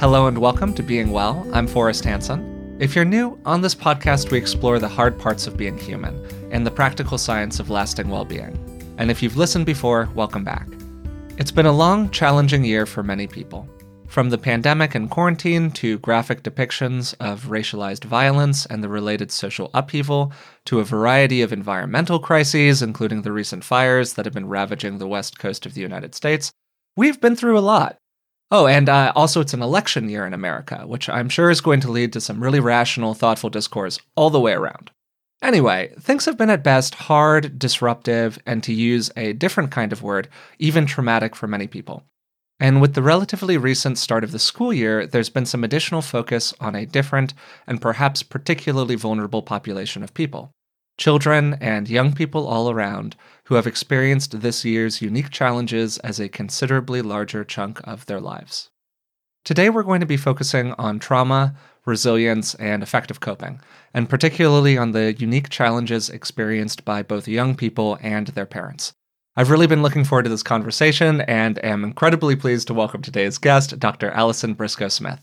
Hello and welcome to Being Well. I'm Forrest Hanson. If you're new, on this podcast we explore the hard parts of being human and the practical science of lasting well being. And if you've listened before, welcome back. It's been a long, challenging year for many people. From the pandemic and quarantine to graphic depictions of racialized violence and the related social upheaval, to a variety of environmental crises, including the recent fires that have been ravaging the west coast of the United States, we've been through a lot. Oh, and uh, also it's an election year in America, which I'm sure is going to lead to some really rational, thoughtful discourse all the way around. Anyway, things have been at best hard, disruptive, and to use a different kind of word, even traumatic for many people. And with the relatively recent start of the school year, there's been some additional focus on a different and perhaps particularly vulnerable population of people children and young people all around who have experienced this year's unique challenges as a considerably larger chunk of their lives. Today, we're going to be focusing on trauma, resilience, and effective coping, and particularly on the unique challenges experienced by both young people and their parents. I've really been looking forward to this conversation and am incredibly pleased to welcome today's guest, Dr. Allison Briscoe Smith.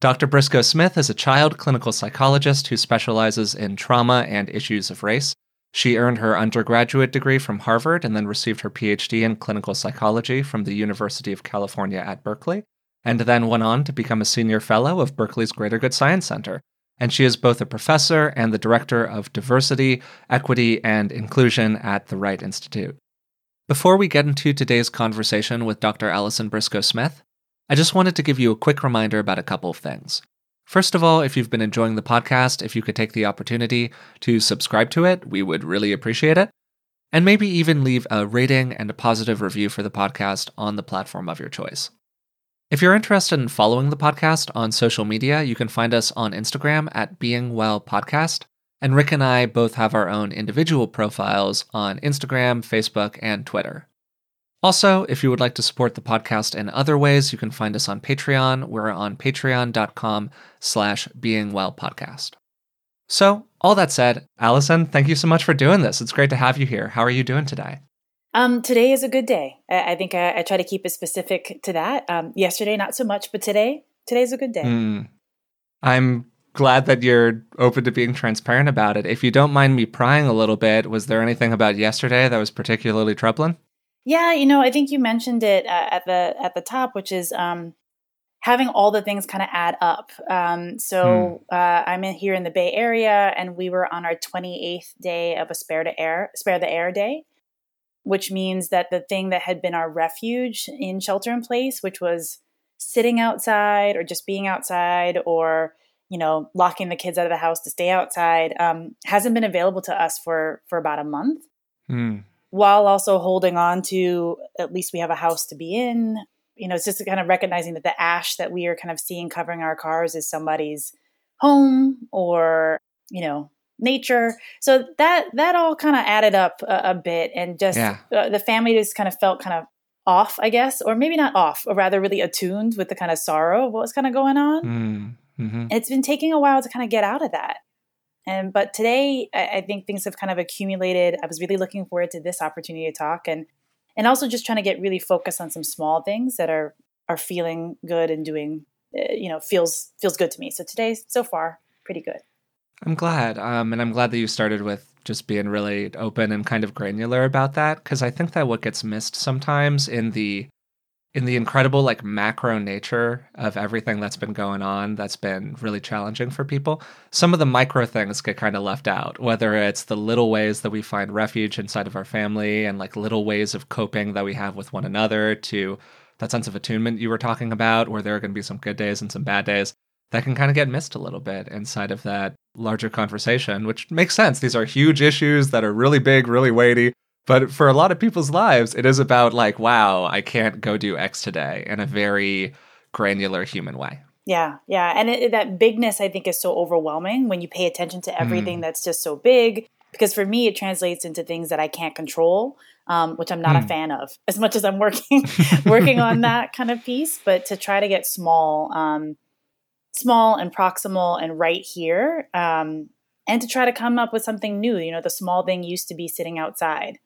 Dr. Briscoe Smith is a child clinical psychologist who specializes in trauma and issues of race. She earned her undergraduate degree from Harvard and then received her PhD in clinical psychology from the University of California at Berkeley, and then went on to become a senior fellow of Berkeley's Greater Good Science Center. And she is both a professor and the director of diversity, equity, and inclusion at the Wright Institute. Before we get into today's conversation with Dr. Allison Briscoe Smith, I just wanted to give you a quick reminder about a couple of things. First of all, if you've been enjoying the podcast, if you could take the opportunity to subscribe to it, we would really appreciate it. And maybe even leave a rating and a positive review for the podcast on the platform of your choice. If you're interested in following the podcast on social media, you can find us on Instagram at Being Well Podcast. And Rick and I both have our own individual profiles on Instagram, Facebook, and Twitter. Also, if you would like to support the podcast in other ways, you can find us on Patreon. We're on patreon.com slash beingwellpodcast. So, all that said, Allison, thank you so much for doing this. It's great to have you here. How are you doing today? Um, today is a good day. I, I think I, I, try to keep it specific to that. Um, yesterday, not so much, but today, today's a good day. Mm. I'm glad that you're open to being transparent about it. If you don't mind me prying a little bit, was there anything about yesterday that was particularly troubling? Yeah, you know, I think you mentioned it uh, at the at the top, which is um, having all the things kind of add up. Um, so hmm. uh, I'm in here in the Bay Area, and we were on our 28th day of a spare to air spare the air day, which means that the thing that had been our refuge in shelter in place, which was sitting outside or just being outside or you know, locking the kids out of the house to stay outside, um, hasn't been available to us for for about a month. Mm. While also holding on to at least we have a house to be in. You know, it's just kind of recognizing that the ash that we are kind of seeing covering our cars is somebody's home or you know nature. So that that all kind of added up a, a bit, and just yeah. uh, the family just kind of felt kind of off, I guess, or maybe not off, or rather really attuned with the kind of sorrow of what was kind of going on. Mm. Mm-hmm. It's been taking a while to kind of get out of that. And but today, I, I think things have kind of accumulated. I was really looking forward to this opportunity to talk, and and also just trying to get really focused on some small things that are are feeling good and doing, uh, you know, feels feels good to me. So today, so far, pretty good. I'm glad, um, and I'm glad that you started with just being really open and kind of granular about that because I think that what gets missed sometimes in the in the incredible like macro nature of everything that's been going on that's been really challenging for people some of the micro things get kind of left out whether it's the little ways that we find refuge inside of our family and like little ways of coping that we have with one another to that sense of attunement you were talking about where there are going to be some good days and some bad days that can kind of get missed a little bit inside of that larger conversation which makes sense. These are huge issues that are really big really weighty but for a lot of people's lives, it is about like, wow, I can't go do X today in a very granular human way. Yeah, yeah. And it, that bigness, I think, is so overwhelming when you pay attention to everything mm. that's just so big. Because for me, it translates into things that I can't control, um, which I'm not mm. a fan of. As much as I'm working working on that kind of piece, but to try to get small, um, small and proximal and right here, um, and to try to come up with something new. You know, the small thing used to be sitting outside.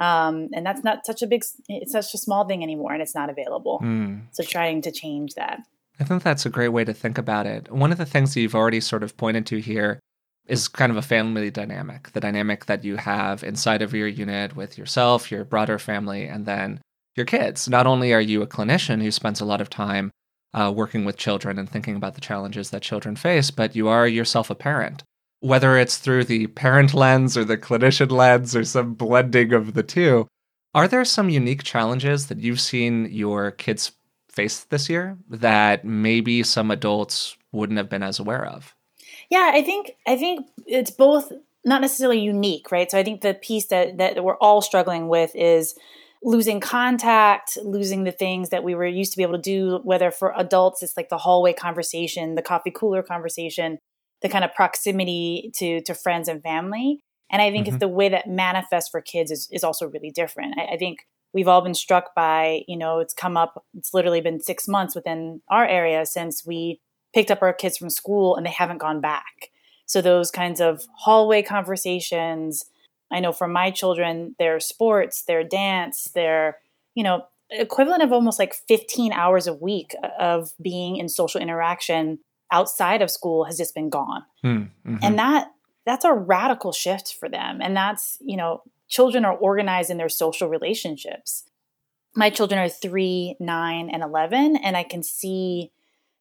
Um, and that's not such a big, it's such a small thing anymore, and it's not available. Mm. So trying to change that. I think that's a great way to think about it. One of the things that you've already sort of pointed to here is kind of a family dynamic, the dynamic that you have inside of your unit with yourself, your broader family, and then your kids. Not only are you a clinician who spends a lot of time uh, working with children and thinking about the challenges that children face, but you are yourself a parent. Whether it's through the parent lens or the clinician lens or some blending of the two, are there some unique challenges that you've seen your kids face this year that maybe some adults wouldn't have been as aware of? Yeah, I think I think it's both not necessarily unique, right? So I think the piece that that we're all struggling with is losing contact, losing the things that we were used to be able to do, whether for adults it's like the hallway conversation, the coffee cooler conversation, the kind of proximity to to friends and family. And I think mm-hmm. it's the way that manifests for kids is, is also really different. I, I think we've all been struck by, you know, it's come up, it's literally been six months within our area since we picked up our kids from school and they haven't gone back. So those kinds of hallway conversations, I know for my children, their sports, their dance, their, you know, equivalent of almost like 15 hours a week of being in social interaction outside of school has just been gone. Mm, mm-hmm. And that that's a radical shift for them. And that's, you know, children are organized in their social relationships. My children are 3, 9 and 11 and I can see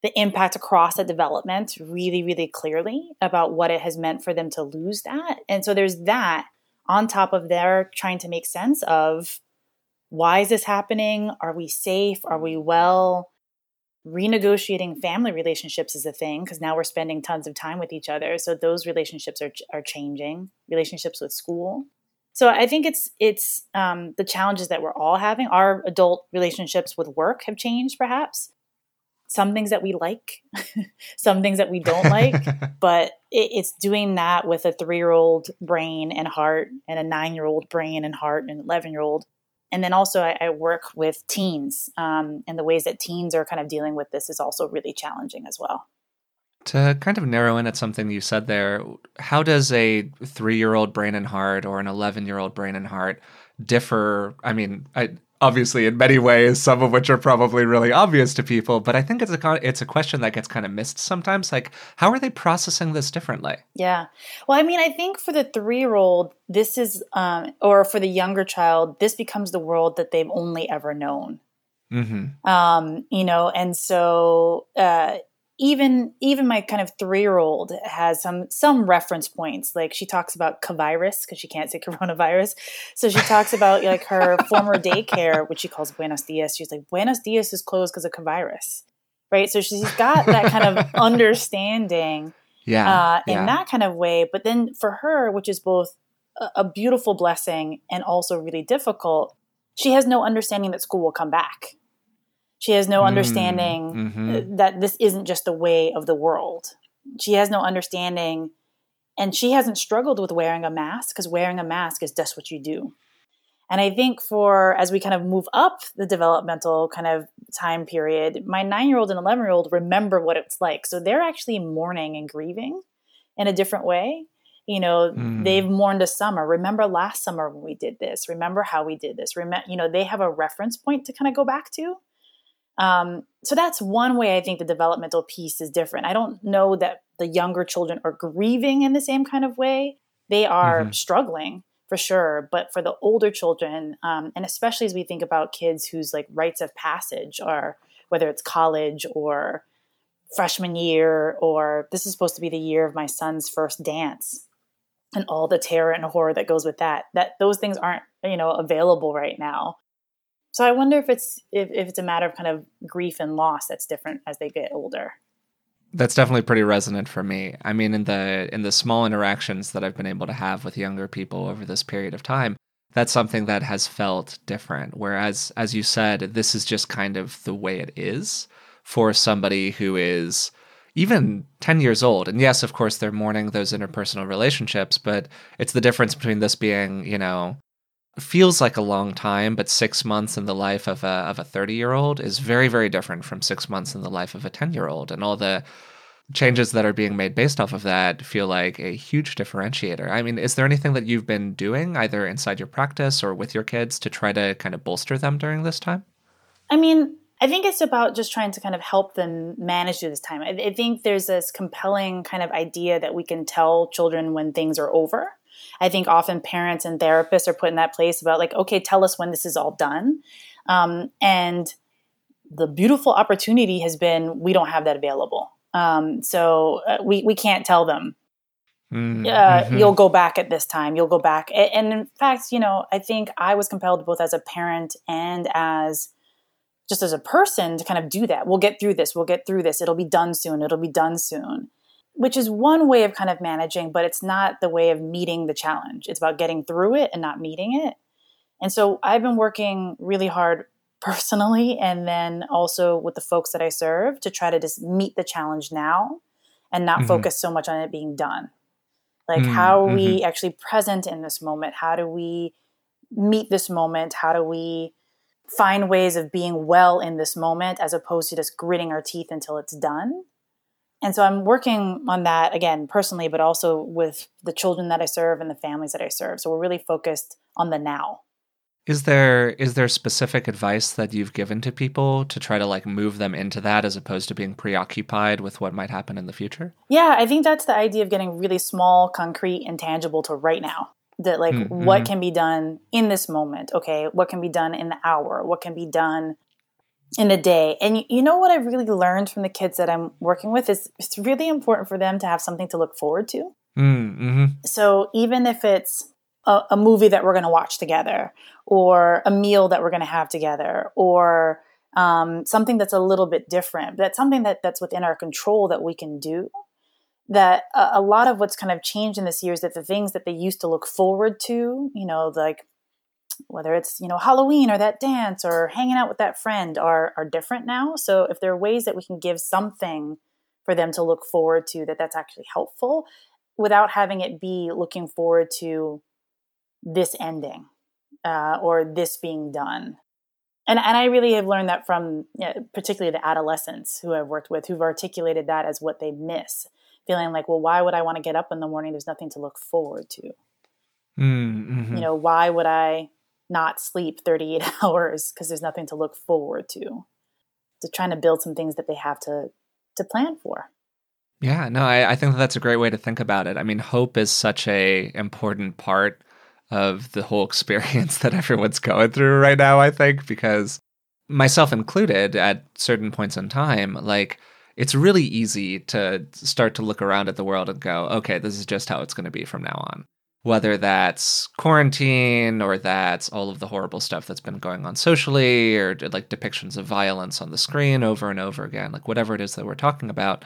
the impact across the development really, really clearly about what it has meant for them to lose that. And so there's that on top of their trying to make sense of why is this happening? Are we safe? Are we well? Renegotiating family relationships is a thing because now we're spending tons of time with each other. So those relationships are, are changing, relationships with school. So I think it's it's um, the challenges that we're all having. Our adult relationships with work have changed, perhaps some things that we like, some things that we don't like, but it, it's doing that with a three year old brain and heart, and a nine year old brain and heart, and an 11 year old. And then also, I, I work with teens, um, and the ways that teens are kind of dealing with this is also really challenging as well. To kind of narrow in at something you said there, how does a three year old brain and heart or an 11 year old brain and heart differ? I mean, I, obviously in many ways some of which are probably really obvious to people but i think it's a it's a question that gets kind of missed sometimes like how are they processing this differently? Yeah. Well i mean i think for the 3 year old this is um, or for the younger child this becomes the world that they've only ever known. Mm-hmm. um, you know and so uh, even even my kind of three year old has some some reference points. Like she talks about virus because she can't say coronavirus, so she talks about like her former daycare, which she calls Buenos Dias. She's like Buenos Dias is closed because of virus, right? So she's got that kind of understanding, yeah, uh, in yeah. that kind of way. But then for her, which is both a, a beautiful blessing and also really difficult, she has no understanding that school will come back she has no mm, understanding mm-hmm. that this isn't just the way of the world. She has no understanding, and she hasn't struggled with wearing a mask because wearing a mask is just what you do. And I think for as we kind of move up the developmental kind of time period, my nine year old and 11 year old remember what it's like. So they're actually mourning and grieving in a different way. You know, mm. they've mourned a summer. Remember last summer when we did this? Remember how we did this? Remember, you know, they have a reference point to kind of go back to. Um, so that's one way I think the developmental piece is different. I don't know that the younger children are grieving in the same kind of way. They are mm-hmm. struggling for sure. But for the older children, um, and especially as we think about kids whose like rites of passage are whether it's college or freshman year, or this is supposed to be the year of my son's first dance and all the terror and horror that goes with that, that those things aren't, you know, available right now. So I wonder if it's if, if it's a matter of kind of grief and loss that's different as they get older. That's definitely pretty resonant for me. I mean, in the in the small interactions that I've been able to have with younger people over this period of time, that's something that has felt different. Whereas, as you said, this is just kind of the way it is for somebody who is even 10 years old. And yes, of course, they're mourning those interpersonal relationships, but it's the difference between this being, you know, feels like a long time, but six months in the life of a of a thirty year old is very very different from six months in the life of a ten year old, and all the changes that are being made based off of that feel like a huge differentiator. I mean, is there anything that you've been doing either inside your practice or with your kids to try to kind of bolster them during this time? I mean, I think it's about just trying to kind of help them manage through this time. I, I, think there's this compelling kind of idea that we can tell children when things are over. I think often parents and therapists are put in that place about like, okay, tell us when this is all done. Um, and the beautiful opportunity has been we don't have that available. Um, so uh, we we can't tell them. Mm-hmm. Uh, you'll go back at this time. You'll go back, and, and in fact, you know, I think I was compelled both as a parent and as just as a person to kind of do that. We'll get through this. We'll get through this. It'll be done soon. It'll be done soon. Which is one way of kind of managing, but it's not the way of meeting the challenge. It's about getting through it and not meeting it. And so I've been working really hard personally and then also with the folks that I serve to try to just meet the challenge now and not mm-hmm. focus so much on it being done. Like, mm-hmm. how are we actually present in this moment? How do we meet this moment? How do we find ways of being well in this moment as opposed to just gritting our teeth until it's done. And so I'm working on that again personally, but also with the children that I serve and the families that I serve. So we're really focused on the now. Is there is there specific advice that you've given to people to try to like move them into that as opposed to being preoccupied with what might happen in the future? Yeah, I think that's the idea of getting really small, concrete, and tangible to right now that like mm-hmm. what can be done in this moment okay what can be done in the hour what can be done in the day and you, know what i've really learned from the kids that i'm working with is it's really important for them to have something to look forward to mm-hmm. so even if it's a, a movie that we're going to watch together or a meal that we're going to have together or um, something that's a little bit different, that's something that that's within our control that we can do that a, a lot of what's kind of changed in this year is that the things that they used to look forward to, you know, like whether it's you know Halloween or that dance or hanging out with that friend are are different now. So if there are ways that we can give something for them to look forward to that that's actually helpful without having it be looking forward to this ending uh, or this being done. And, and I really have learned that from you know, particularly the adolescents who I've worked with who've articulated that as what they miss feeling like, well, why would I want to get up in the morning? There's nothing to look forward to. Mm-hmm. You know, why would I not sleep 38 hours because there's nothing to look forward to? To trying to build some things that they have to to plan for. Yeah, no, I, I think that that's a great way to think about it. I mean, hope is such a important part of the whole experience that everyone's going through right now, I think, because myself included at certain points in time, like it's really easy to start to look around at the world and go, okay, this is just how it's going to be from now on. Whether that's quarantine or that's all of the horrible stuff that's been going on socially or like depictions of violence on the screen over and over again, like whatever it is that we're talking about,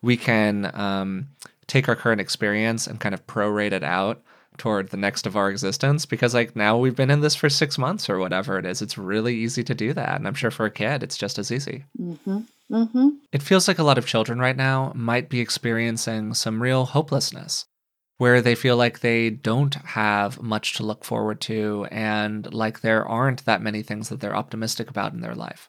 we can um, take our current experience and kind of prorate it out toward the next of our existence because like now we've been in this for six months or whatever it is it's really easy to do that and i'm sure for a kid it's just as easy mm-hmm. Mm-hmm. It feels like a lot of children right now might be experiencing some real hopelessness, where they feel like they don't have much to look forward to and like there aren't that many things that they're optimistic about in their life.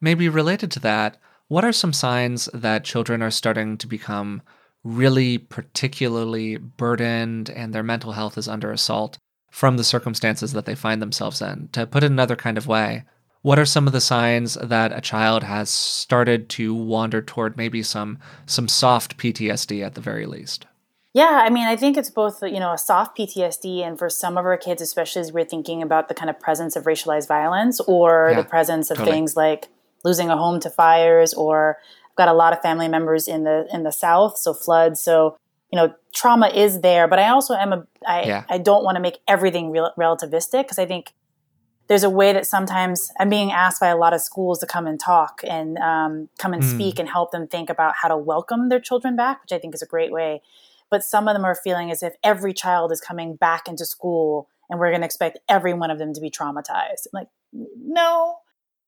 Maybe related to that, what are some signs that children are starting to become really particularly burdened and their mental health is under assault from the circumstances that they find themselves in? To put it another kind of way, what are some of the signs that a child has started to wander toward maybe some some soft PTSD at the very least? Yeah, I mean, I think it's both, you know, a soft PTSD, and for some of our kids, especially as we're thinking about the kind of presence of racialized violence or yeah, the presence of totally. things like losing a home to fires, or I've got a lot of family members in the in the South, so floods. So you know, trauma is there, but I also am a I yeah. I don't want to make everything real, relativistic because I think there's a way that sometimes I'm being asked by a lot of schools to come and talk and um, come and mm. speak and help them think about how to welcome their children back, which I think is a great way. But some of them are feeling as if every child is coming back into school and we're going to expect every one of them to be traumatized. Like, no.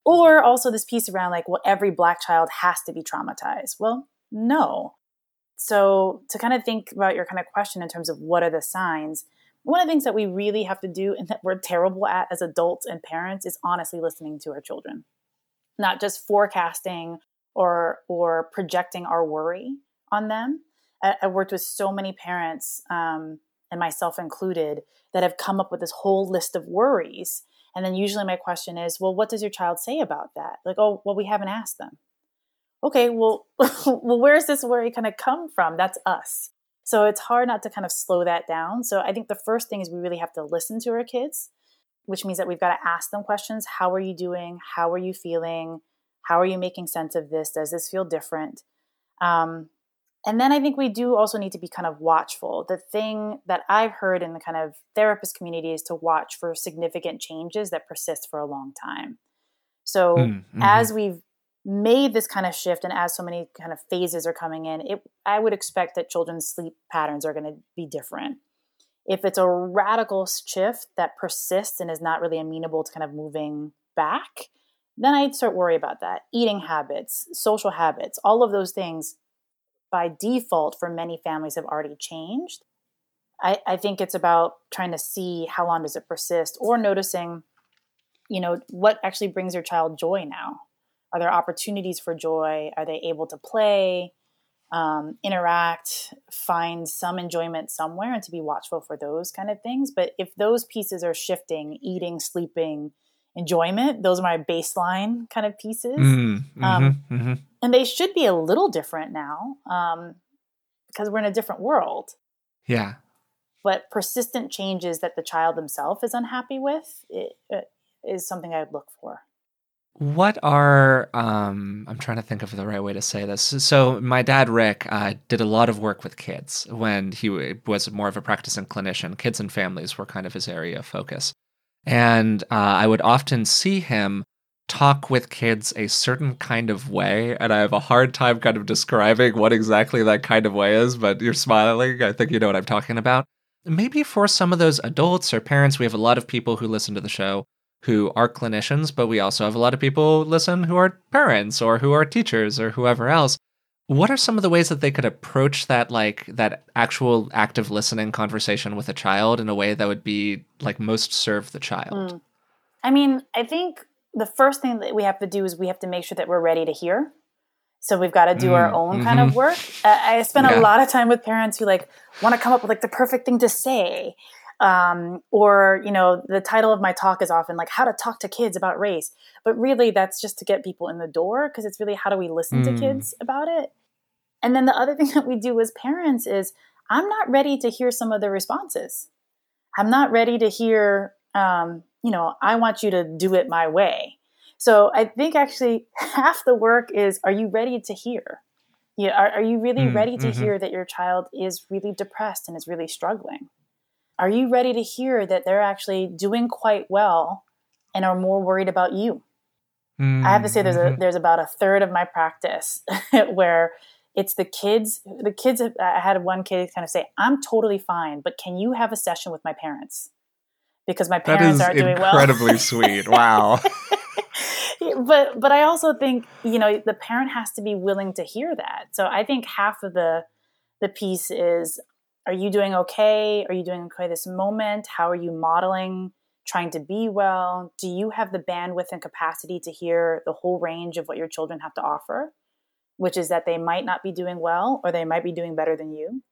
Or also this piece around like, well, every black child has to be traumatized. Well, no. So to kind of think about your kind of question in terms of what are the signs, one of the things that we really have to do and that we're terrible at as adults and parents is honestly listening to our children not just forecasting or or projecting our worry on them I, have worked with so many parents um, and myself included that have come up with this whole list of worries And then usually my question is, well, what does your child say about that? Like, oh, well, we haven't asked them. Okay, well, well, where's this worry kind of come from? That's us. So it's hard not to kind of slow that down. So I think the first thing is we really have to listen to our kids, which means that we've got to ask them questions. How are you doing? How are you feeling? How are you making sense of this? Does this feel different? Um, and then I think we do also need to be kind of watchful. The thing that I've heard in the kind of therapist community is to watch for significant changes that persist for a long time. So mm, mm-hmm. as we've made this kind of shift and as so many kind of phases are coming in, it, I would expect that children's sleep patterns are going to be different. If it's a radical shift that persists and is not really amenable to kind of moving back, then I'd start worry about that. Eating habits, social habits, all of those things by default for many families have already changed. I, I think it's about trying to see how long does it persist or noticing, you know, what actually brings your child joy now. Are there opportunities for joy? Are they able to play, um, interact, find some enjoyment somewhere, and to be watchful for those kind of things? But if those pieces are shifting, eating, sleeping, enjoyment. Those are my baseline kind of pieces. Mm-hmm, um, mm-hmm. And they should be a little different now um, because we're in a different world. Yeah. But persistent changes that the child themselves is unhappy with it, it is something I'd look for. What are um, I'm trying to think of the right way to say this. So my dad Rick uh, did a lot of work with kids when he was more of a practicing clinician. Kids and families were kind of his area of focus. And uh, I would often see him talk with kids a certain kind of way. And I have a hard time kind of describing what exactly that kind of way is, but you're smiling. I think you know what I'm talking about. Maybe for some of those adults or parents, we have a lot of people who listen to the show who are clinicians, but we also have a lot of people listen who are parents or who are teachers or whoever else what are some of the ways that they could approach that like that actual active listening conversation with a child in a way that would be like most serve the child mm. i mean i think the first thing that we have to do is we have to make sure that we're ready to hear so we've got to do mm. our own mm-hmm. kind of work uh, i spend yeah. a lot of time with parents who like want to come up with like the perfect thing to say um, or you know the title of my talk is often like how to talk to kids about race but really that's just to get people in the door because it's really how do we listen mm. to kids about it and then the other thing that we do as parents is i'm not ready to hear some of the responses i'm not ready to hear um, you know i want you to do it my way so i think actually half the work is are you ready to hear you are, are you really mm, ready to mm-hmm. hear that your child is really depressed and is really struggling are you ready to hear that they're actually doing quite well and are more worried about you? Mm-hmm. I have to say there's mm-hmm. there's about a third of my practice where it's the kids the kids I had one kid kind of say, I'm totally fine, but can you have a session with my parents? Because my parents aren't doing well. Incredibly sweet. Wow. but but I also think, you know, the parent has to be willing to hear that. So I think half of the the piece is are you doing okay? Are you doing okay this moment? How are you modeling trying to be well? Do you have the bandwidth and capacity to hear the whole range of what your children have to offer? Which is that they might not be doing well or they might be doing better than you.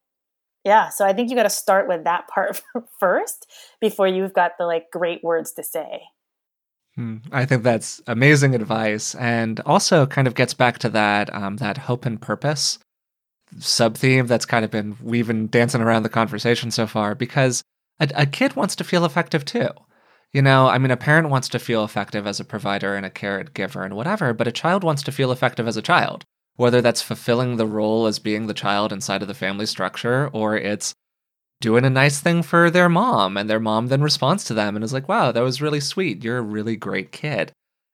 Yeah, so I think you got to start with that part first before you've got the like great words to say. Hmm, I think that's amazing advice, and also kind of gets back to that um, that hope and purpose sub theme that's kind of been weaving dancing around the conversation so far because a, a kid wants to feel effective too. You know, I mean, a parent wants to feel effective as a provider and a caregiver and whatever, but a child wants to feel effective as a child, whether that's fulfilling the role as being the child inside of the family structure or it's doing a nice thing for their mom and their mom then responds to them and is like, wow, that was really sweet. You're a really great kid.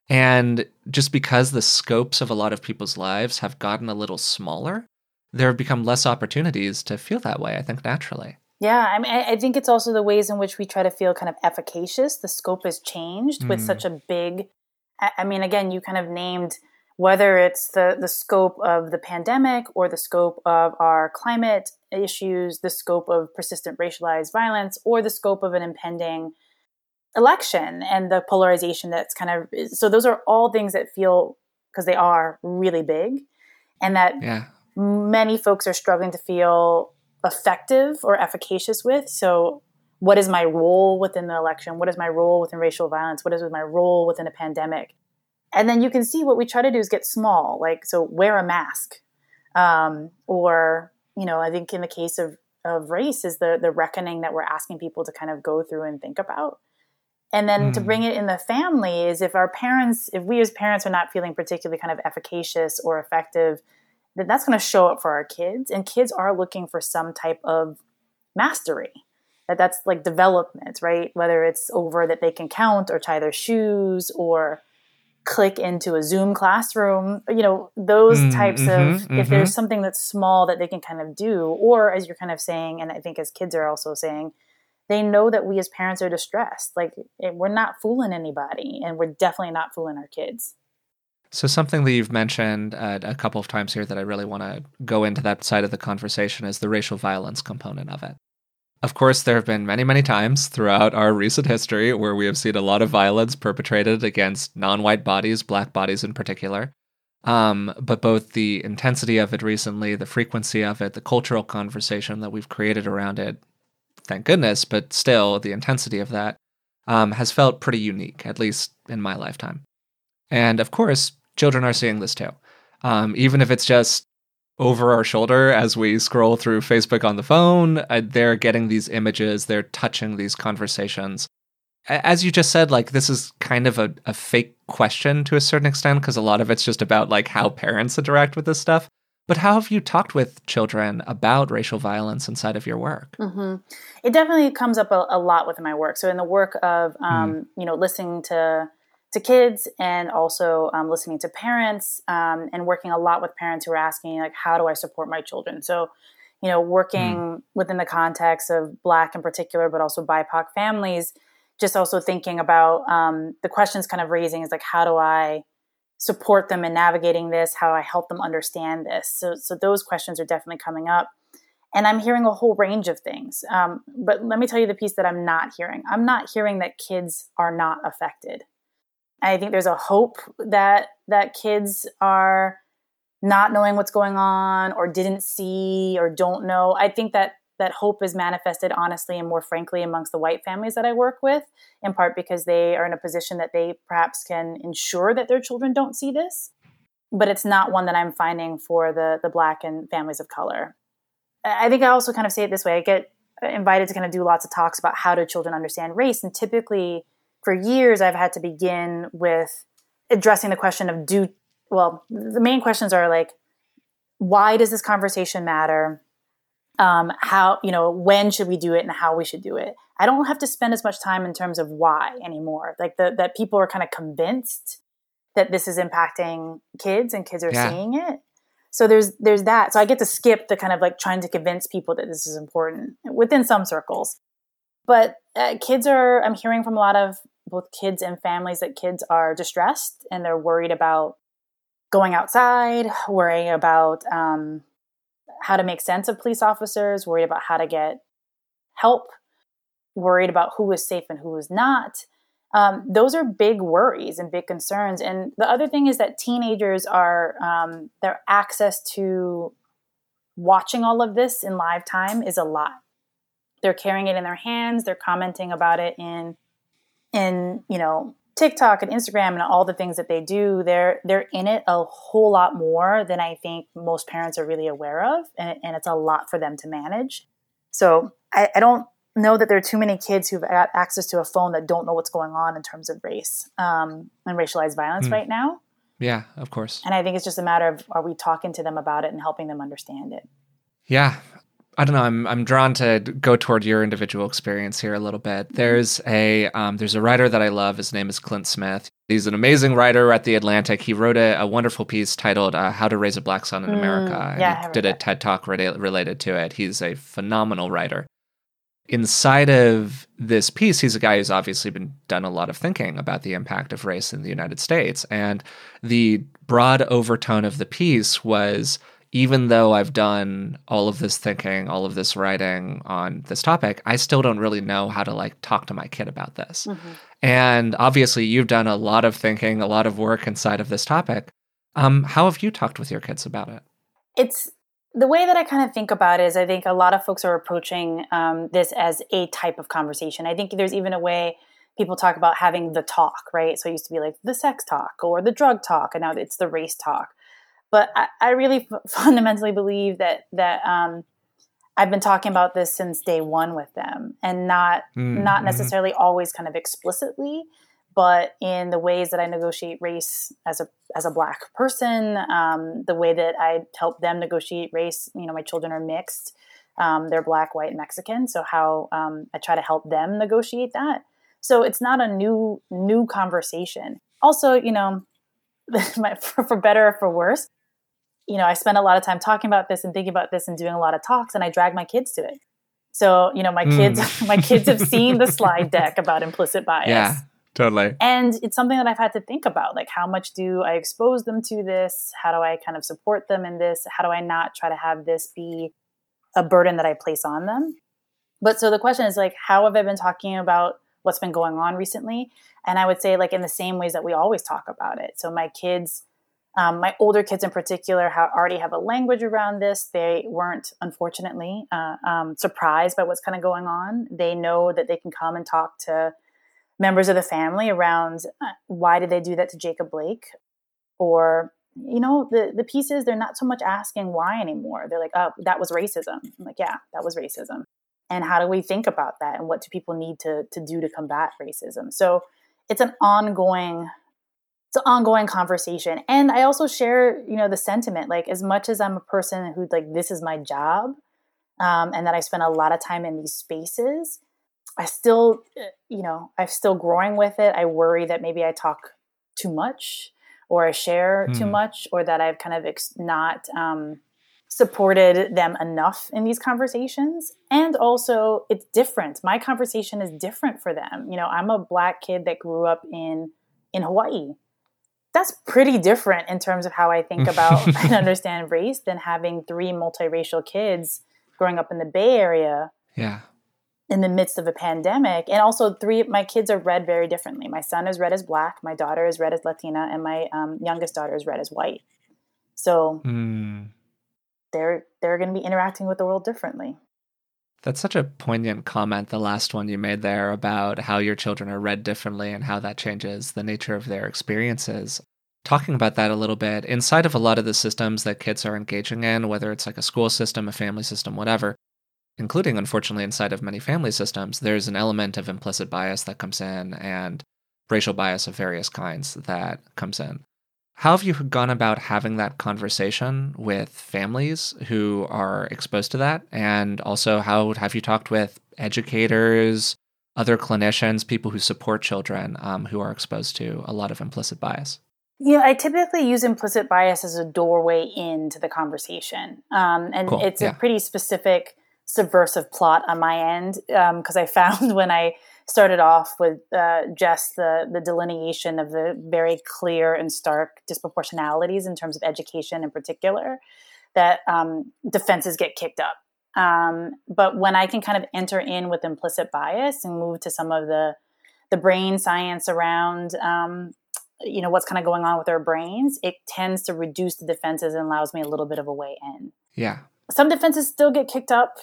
And just because the scopes of a lot of people's lives have gotten a little smaller, there have become less opportunities to feel that way, I think, naturally. Yeah, I mean, I think it's also the ways in which we try to feel kind of efficacious. The scope has changed mm. with such a big. I mean, again, you kind of named whether it's the the scope of the pandemic or the scope of our climate issues, the scope of persistent racialized violence, or the scope of an impending election and the polarization that's kind of. So those are all things that feel because they are really big, and that yeah many folks are struggling to feel effective or efficacious with. So what is my role within the election? What is my role within racial violence? What is my role within a pandemic? And then you can see what we try to do is get small, like so wear a mask, um, or you know, I think in the case of of race is the the reckoning that we're asking people to kind of go through and think about. And then mm. to bring hmm. it in the family is if our parents, if we as parents are not feeling particularly kind of efficacious or effective, then that's going to show up for our kids. And kids are looking for some type of mastery. That that's like development, right? Whether it's over that they can count or tie their shoes or click into a Zoom classroom, you know, those mm, types mm-hmm, of, mm-hmm. if there's something that's small that they can kind of do, or as you're kind of saying, and I think as kids are also saying, they know that we as parents are distressed. Like we're not fooling anybody, and we're definitely not fooling our kids. So, something that you've mentioned uh, a couple of times here that I really want to go into that side of the conversation is the racial violence component of it. Of course, there have been many, many times throughout our recent history where we have seen a lot of violence perpetrated against non white bodies, black bodies in particular. Um, but both the intensity of it recently, the frequency of it, the cultural conversation that we've created around it thank goodness, but still, the intensity of that um, has felt pretty unique, at least in my lifetime. And of course, children are seeing this too. Um, even if it's just over our shoulder as we scroll through Facebook on the phone, uh, they're getting these images, they're touching these conversations. As you just said, like this is kind of a, a fake question to a certain extent because a lot of it's just about like how parents interact with this stuff. But how have you talked with children about racial violence inside of your work? Mm-hmm. It definitely comes up a, a, lot within my work. So in the work of um, mm. you know listening to to kids and also um, listening to parents um, and working a lot with parents who are asking like how do I support my children? So you know working mm. within the context of Black in particular, but also BIPOC families. Just also thinking about um, the questions kind of raising is like how do I support them in navigating this, how do I help them understand this. So, so those questions are definitely coming up. And I'm hearing a whole range of things. Um, but let me tell you the piece that I'm not hearing. I'm not hearing that kids are not affected. I think there's a hope that that kids are not knowing what's going on or didn't see or don't know. I think that that hope is manifested honestly and more frankly amongst the white families that I work with, in part because they are in a position that they perhaps can ensure that their children don't see this. But it's not one that I'm finding for the the black and families of color. I think I also kind of say it this way. I get invited to kind of do lots of talks about how do children understand race. And typically for years I've had to begin with addressing the question of do well, the main questions are like, why does this conversation matter? um, how you know when should we do it and how we should do it? I don't have to spend as much time in terms of why anymore. Like the, that people are kind of convinced that this is impacting kids and kids are yeah. seeing it. So there's there's that. So i get to skip the kind of like trying to convince people that this is important within some circles. But uh, kids are i'm hearing from a lot of both kids and families that kids are distressed and they're worried about going outside worrying about um, how to make sense of police officers, worried about how to get help, worried about who is safe and who is not. Um, those are big worries and big concerns. And the other thing is that teenagers are um, their access to watching all of this in live time is a lot. They're carrying it in their hands. They're commenting about it in in you know TikTok and Instagram and all the things that they do, they're they're in it a whole lot more than I think most parents are really aware of, and, and it's a lot for them to manage. So I, I, don't know that there are too many kids who've got access to a phone that don't know what's going on in terms of race um, and racialized violence mm. right now. Yeah, of course. And I think it's just a matter of are we talking to them about it and helping them understand it. Yeah, I don't know. I'm I'm drawn to go toward your individual experience here a little bit. There's a um, there's a writer that I love. His name is Clint Smith. He's an amazing writer at the Atlantic. He wrote a, a wonderful piece titled uh, "How to Raise a Black Son in mm, America." Yeah, he did a TED talk re- related to it. He's a phenomenal writer. Inside of this piece, he's a guy who's obviously been done a lot of thinking about the impact of race in the United States, and the broad overtone of the piece was even though I've done all of this thinking, all of this writing on this topic, I still don't really know how to like talk to my kid about this. Mm-hmm. And obviously, you've done a lot of thinking, a lot of work inside of this topic. Um, how have you talked with your kids about it? It's the way that I kind of think about it is I think a lot of folks are approaching um, this as a type of conversation. I think there's even a way people talk about having the talk, right? So it used to be like the sex talk or the drug talk, and now it's the race talk. But I, I really f- fundamentally believe that that um, I've been talking about this since day one with them, and not mm-hmm. not necessarily always kind of explicitly, but in the ways that I negotiate race as a as a black person, um, the way that I help them negotiate race. You know, my children are mixed; um, they're black, white, Mexican. So how um, I try to help them negotiate that. So it's not a new new conversation. Also, you know, for, for better or for worse, you know, I spend a lot of time talking about this and thinking about this and doing a lot of talks, and I drag my kids to it. So, you know, my mm. kids, my kids have seen the slide deck about implicit bias. Yeah, totally. And it's something that I've had to think about. Like, how much do I expose them to this? How do I kind of support them in this? How do I not try to have this be a burden that I place on them? But so the question is like, how have I been talking about what's been going on recently? And I would say, like, in the same ways that we always talk about it. So my kids um, my older kids, in particular, have already have a language around this. They weren't, unfortunately, uh, um, surprised by what's kind of going on. They know that they can come and talk to members of the family around uh, why did they do that to Jacob Blake, or you know, the the pieces. They're not so much asking why anymore. They're like, oh, that was racism. I'm like, yeah, that was racism. And how do we think about that? And what do people need to to do to combat racism? So it's an ongoing it's an ongoing conversation. And i also share you know the sentiment like as much as i'm a person who like this is my job um, and that i spend a lot of time in these spaces i still eh, you know i'm still growing with it. I worry that maybe i talk too much or i share mm. too hmm. much or that i've kind of ex- not um, supported them enough in these conversations. And also it's different. My conversation is different for them. You know i'm a black kid that grew up in in hawaii that's pretty different in terms of how I think about and understand race than having three multiracial kids growing up in the Bay Area. Yeah. In the midst of a pandemic. And also, three my kids are read very differently. My son is read as black, my daughter is read as Latina, and my um, youngest daughter is read as white. So mm. they're they're going to be interacting with the world differently. That's such a poignant comment, the last one you made there about how your children are read differently and how that changes the nature of their experiences. Talking about that a little bit, inside of a lot of the systems that kids are engaging in, whether it's like a school system, a family system, whatever, including unfortunately inside of many family systems, there's an element of implicit bias that comes in and racial bias of various kinds that comes in. How have you gone about having that conversation with families who are exposed to that? And also, how have you talked with educators, other clinicians, people who support children um, who are exposed to a lot of implicit bias? Yeah, I typically use implicit bias as a doorway into the conversation. Um, and cool. it's yeah. a pretty specific subversive plot on my end because um, I found when I started off with uh, just the, the delineation of the very clear and stark disproportionalities in terms of education in particular, that um, defenses get kicked up. Um, but when I can kind of enter in with implicit bias and move to some of the the brain science around um, you know what's kind of going on with our brains, it tends to reduce the defenses and allows me a little bit of a way in. Yeah. Some defenses still get kicked up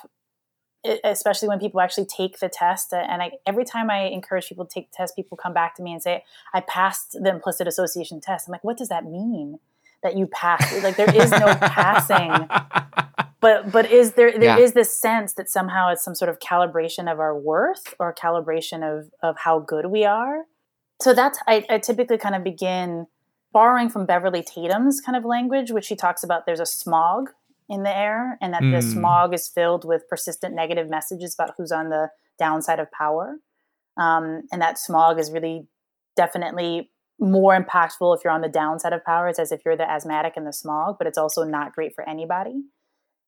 especially when people actually take the test. Uh, and I, every time I encourage people to take the test, people come back to me and say, I passed the implicit association test. I'm like, what does that mean that you passed? Like there is no passing. But, but is there There yeah. is this sense that somehow it's some sort of calibration of our worth or calibration of, of how good we are. So that's, I, I typically kind of begin borrowing from Beverly Tatum's kind of language, which she talks about there's a smog in the air and that mm. the smog is filled with persistent negative messages about who's on the downside of power. Um, and that smog is really definitely more impactful if you're on the downside of power. It's as if you're the asthmatic in the smog, but it's also not great for anybody.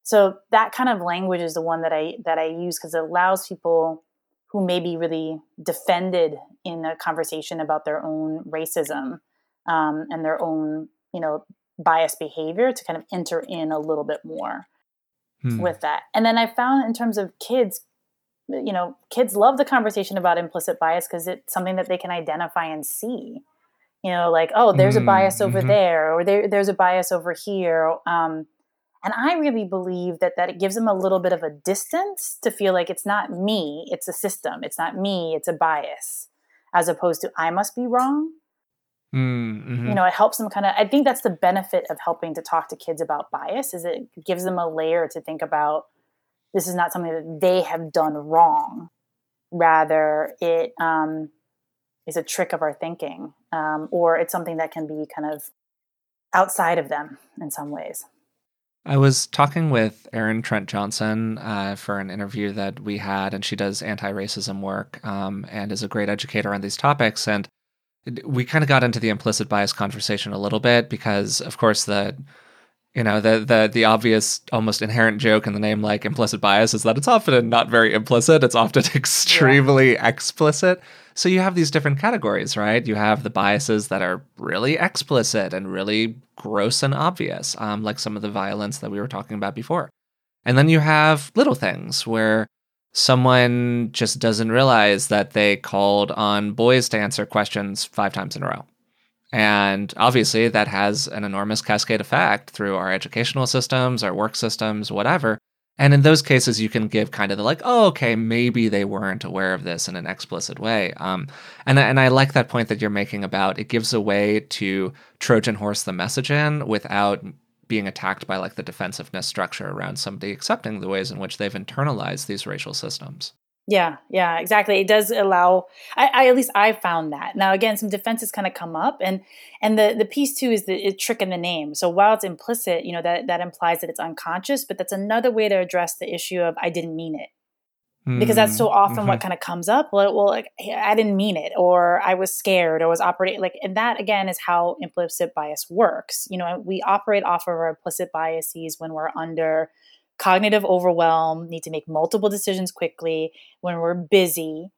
So that kind of language is the one that I that I use because it allows people who may be really defended in a conversation about their own racism um, and their own you know biased behavior to kind of enter in a little bit more hmm. with that. And then I found in terms of kids, you know, kids love the conversation about implicit bias because it's something that they can identify and see. You know, like, oh, there's a bias over mm-hmm. there, or there, there's a bias over here. Um, And I really believe that that it gives them a little bit of a distance to feel like it's not me, it's a system. It's not me, it's a bias, as opposed to I must be wrong. Mm-hmm. You know, it helps them kind of. I think that's the benefit of helping to talk to kids about bias is it gives them a layer to think about. This is not something that they have done wrong. Rather, it um, is a trick of our thinking, um, or it's something that can be kind of outside of them in some ways. I was talking with Erin Trent Johnson uh, for an interview that we had, and she does anti racism work um, and is a great educator on these topics. And we kind of got into the implicit bias conversation a little bit because, of course, the you know the the the obvious almost inherent joke in the name like implicit bias is that it's often not very implicit it's often extremely yeah. explicit. So you have these different categories right? You have the biases that are really explicit and really gross and obvious um, like some of the violence that we were talking about before. And then you have little things where someone just doesn't realize that they called on boys to answer questions five times in a row and obviously, that has an enormous cascade effect through our educational systems, our work systems, whatever. And in those cases, you can give kind of the like, oh, okay, maybe they weren't aware of this in an explicit way. Um, and and I like that point that you're making about it gives a way to Trojan horse the message in without being attacked by like the defensiveness structure around somebody accepting the ways in which they've internalized these racial systems. Yeah, yeah, exactly. It does allow. I, I at least I found that. Now, again, some defenses kind of come up, and and the the piece too is the trick in the name. So while it's implicit, you know that that implies that it's unconscious, but that's another way to address the issue of I didn't mean it, because that's so often mm-hmm. what kind of comes up. Well, well, like I didn't mean it, or I was scared, or was operating like, and that again is how implicit bias works. You know, we operate off of our implicit biases when we're under cognitive overwhelm, need to make multiple decisions quickly when we're busy.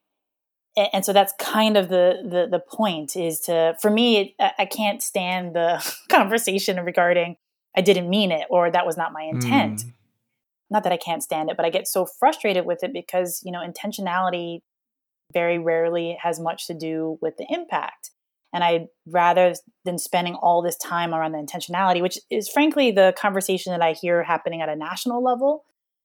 And, so that's kind of the, the the point is to for me I can't stand the conversation regarding I didn't mean it or that was not my intent. Mm. Not that I can't stand it, but I get so frustrated with it because, you know, intentionality very rarely has much to do with the impact. And I rather than spending all this time around the intentionality, which is frankly the conversation that I hear happening at a national level.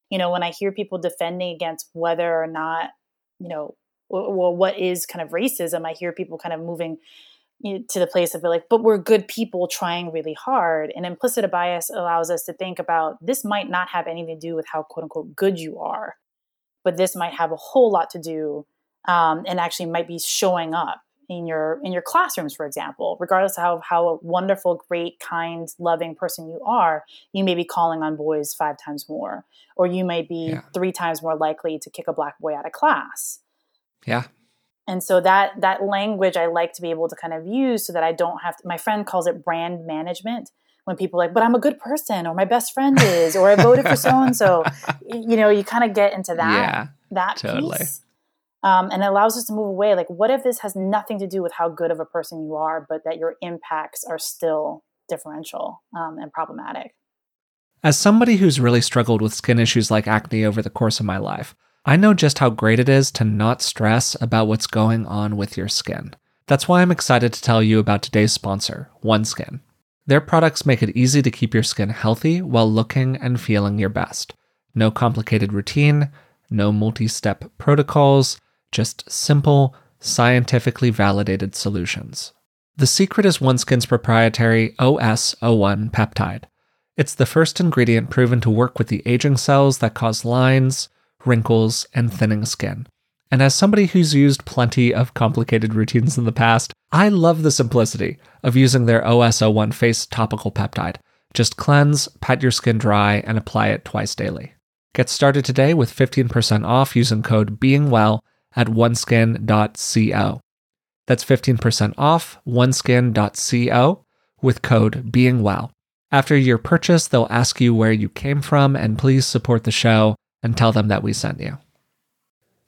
You know, when I hear people defending against whether or not, you know, well, what is kind of racism, I hear people kind of moving you know, to the place of like, but we're good people trying really hard. And implicit bias allows us to think about this might not have anything to do with how quote unquote good you are, but this might have a whole lot to do um, and actually might be showing up in your in your classrooms for example regardless of how, how a wonderful great kind loving person you are you may be calling on boys five times more or you may be yeah. three times more likely to kick a black boy out of class yeah and so that that language i like to be able to kind of use so that i don't have to, my friend calls it brand management when people are like but i'm a good person or my best friend is or i voted for so and so you know you kind of get into that yeah, that totally. piece um, and it allows us to move away. Like, what if this has nothing to do with how good of a person you are, but that your impacts are still differential um, and problematic? As somebody who's really struggled with skin issues like acne over the course of my life, I know just how great it is to not stress about what's going on with your skin. That's why I'm excited to tell you about today's sponsor, OneSkin. Their products make it easy to keep your skin healthy while looking and feeling your best. No complicated routine, no multi step protocols, just simple, scientifically validated solutions. The secret is OneSkin's proprietary OS01 peptide. It's the first ingredient proven to work with the aging cells that cause lines, wrinkles, and thinning skin. And as somebody who's used plenty of complicated routines in the past, I love the simplicity of using their OS01 face topical peptide. Just cleanse, pat your skin dry, and apply it twice daily. Get started today with 15% off using code BEINGWELL at oneskin.co. That's 15% off oneskin.co with code BEINGWELL. After your purchase, they'll ask you where you came from and please support the show and tell them that we sent you.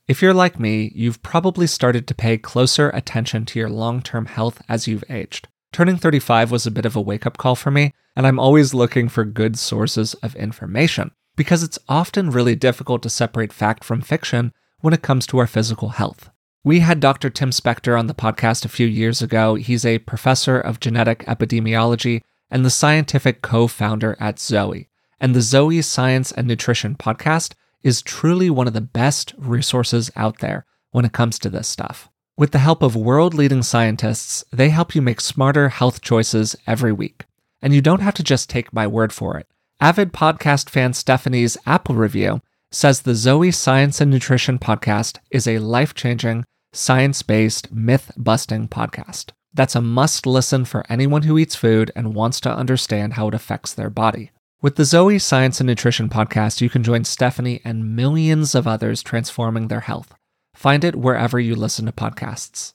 If you're like me, you've probably started to pay closer attention to your long term health as you've aged. Turning 35 was a bit of a wake up call for me, and I'm always looking for good sources of information because it's often really difficult to separate fact from fiction when it comes to our physical health. We had Dr. Tim Spector on the podcast a few years ago. He's a professor of genetic epidemiology and the scientific co founder at Zoe. and the Zoe Science and Nutrition podcast is truly one of the best resources out there when it comes to this stuff. With the help of world leading scientists, they help you make smarter health choices every week. And you don't have to just take my word for it. Avid podcast fan Stephanie's Apple review says the Zoe Science and Nutrition podcast is a life changing, science based, myth busting podcast. That's a must listen for anyone who eats food and wants to understand how it affects their body. With the Zoe Science and Nutrition podcast, you can join Stephanie and millions of others transforming their health. Find it wherever you listen to podcasts.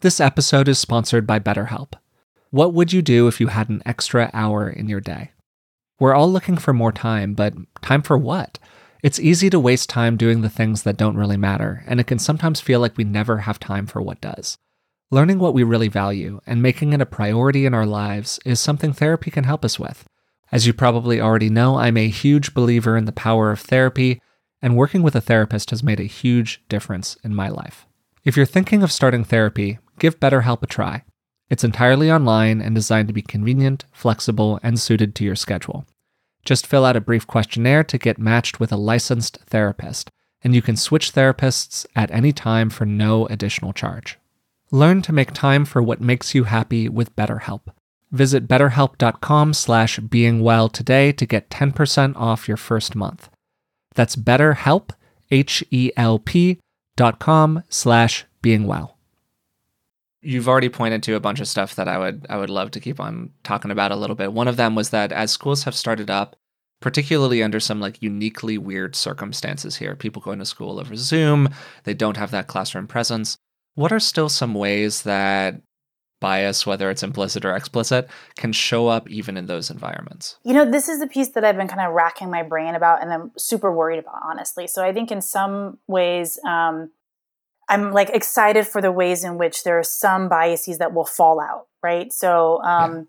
This episode is sponsored by BetterHelp. What would you do if you had an extra hour in your day? We're all looking for more time, but time for what? It's easy to waste time doing the things that don't really matter, and it can sometimes feel like we never have time for what does. Learning what we really value and making it a priority in our lives is something therapy can help us with. As you probably already know, I'm a huge believer in the power of therapy and working with a therapist has made a huge difference in my life. If you're thinking of starting therapy, give BetterHelp a try. It's entirely online and designed to be convenient, flexible, and suited to your schedule. Just fill out a brief questionnaire to get matched with a licensed therapist, and you can switch therapists at any time for no additional charge. Learn to make time for what makes you happy with BetterHelp. Visit betterhelp.com slash beingwell today to get 10% off your first month. That's betterhelp, H-E-L-P dot com slash being well. You've already pointed to a bunch of stuff that I would I would love to keep on talking about a little bit. One of them was that as schools have started up, particularly under some like uniquely weird circumstances here, people going to school over Zoom, they don't have that classroom presence. What are still some ways that bias, whether it's implicit or explicit, can show up even in those environments. You know, this is the piece that I've been kind of racking my brain about and I'm super worried about, honestly. So I think in some ways, um, I'm like excited for the ways in which there are some biases that will fall out, right? So, um,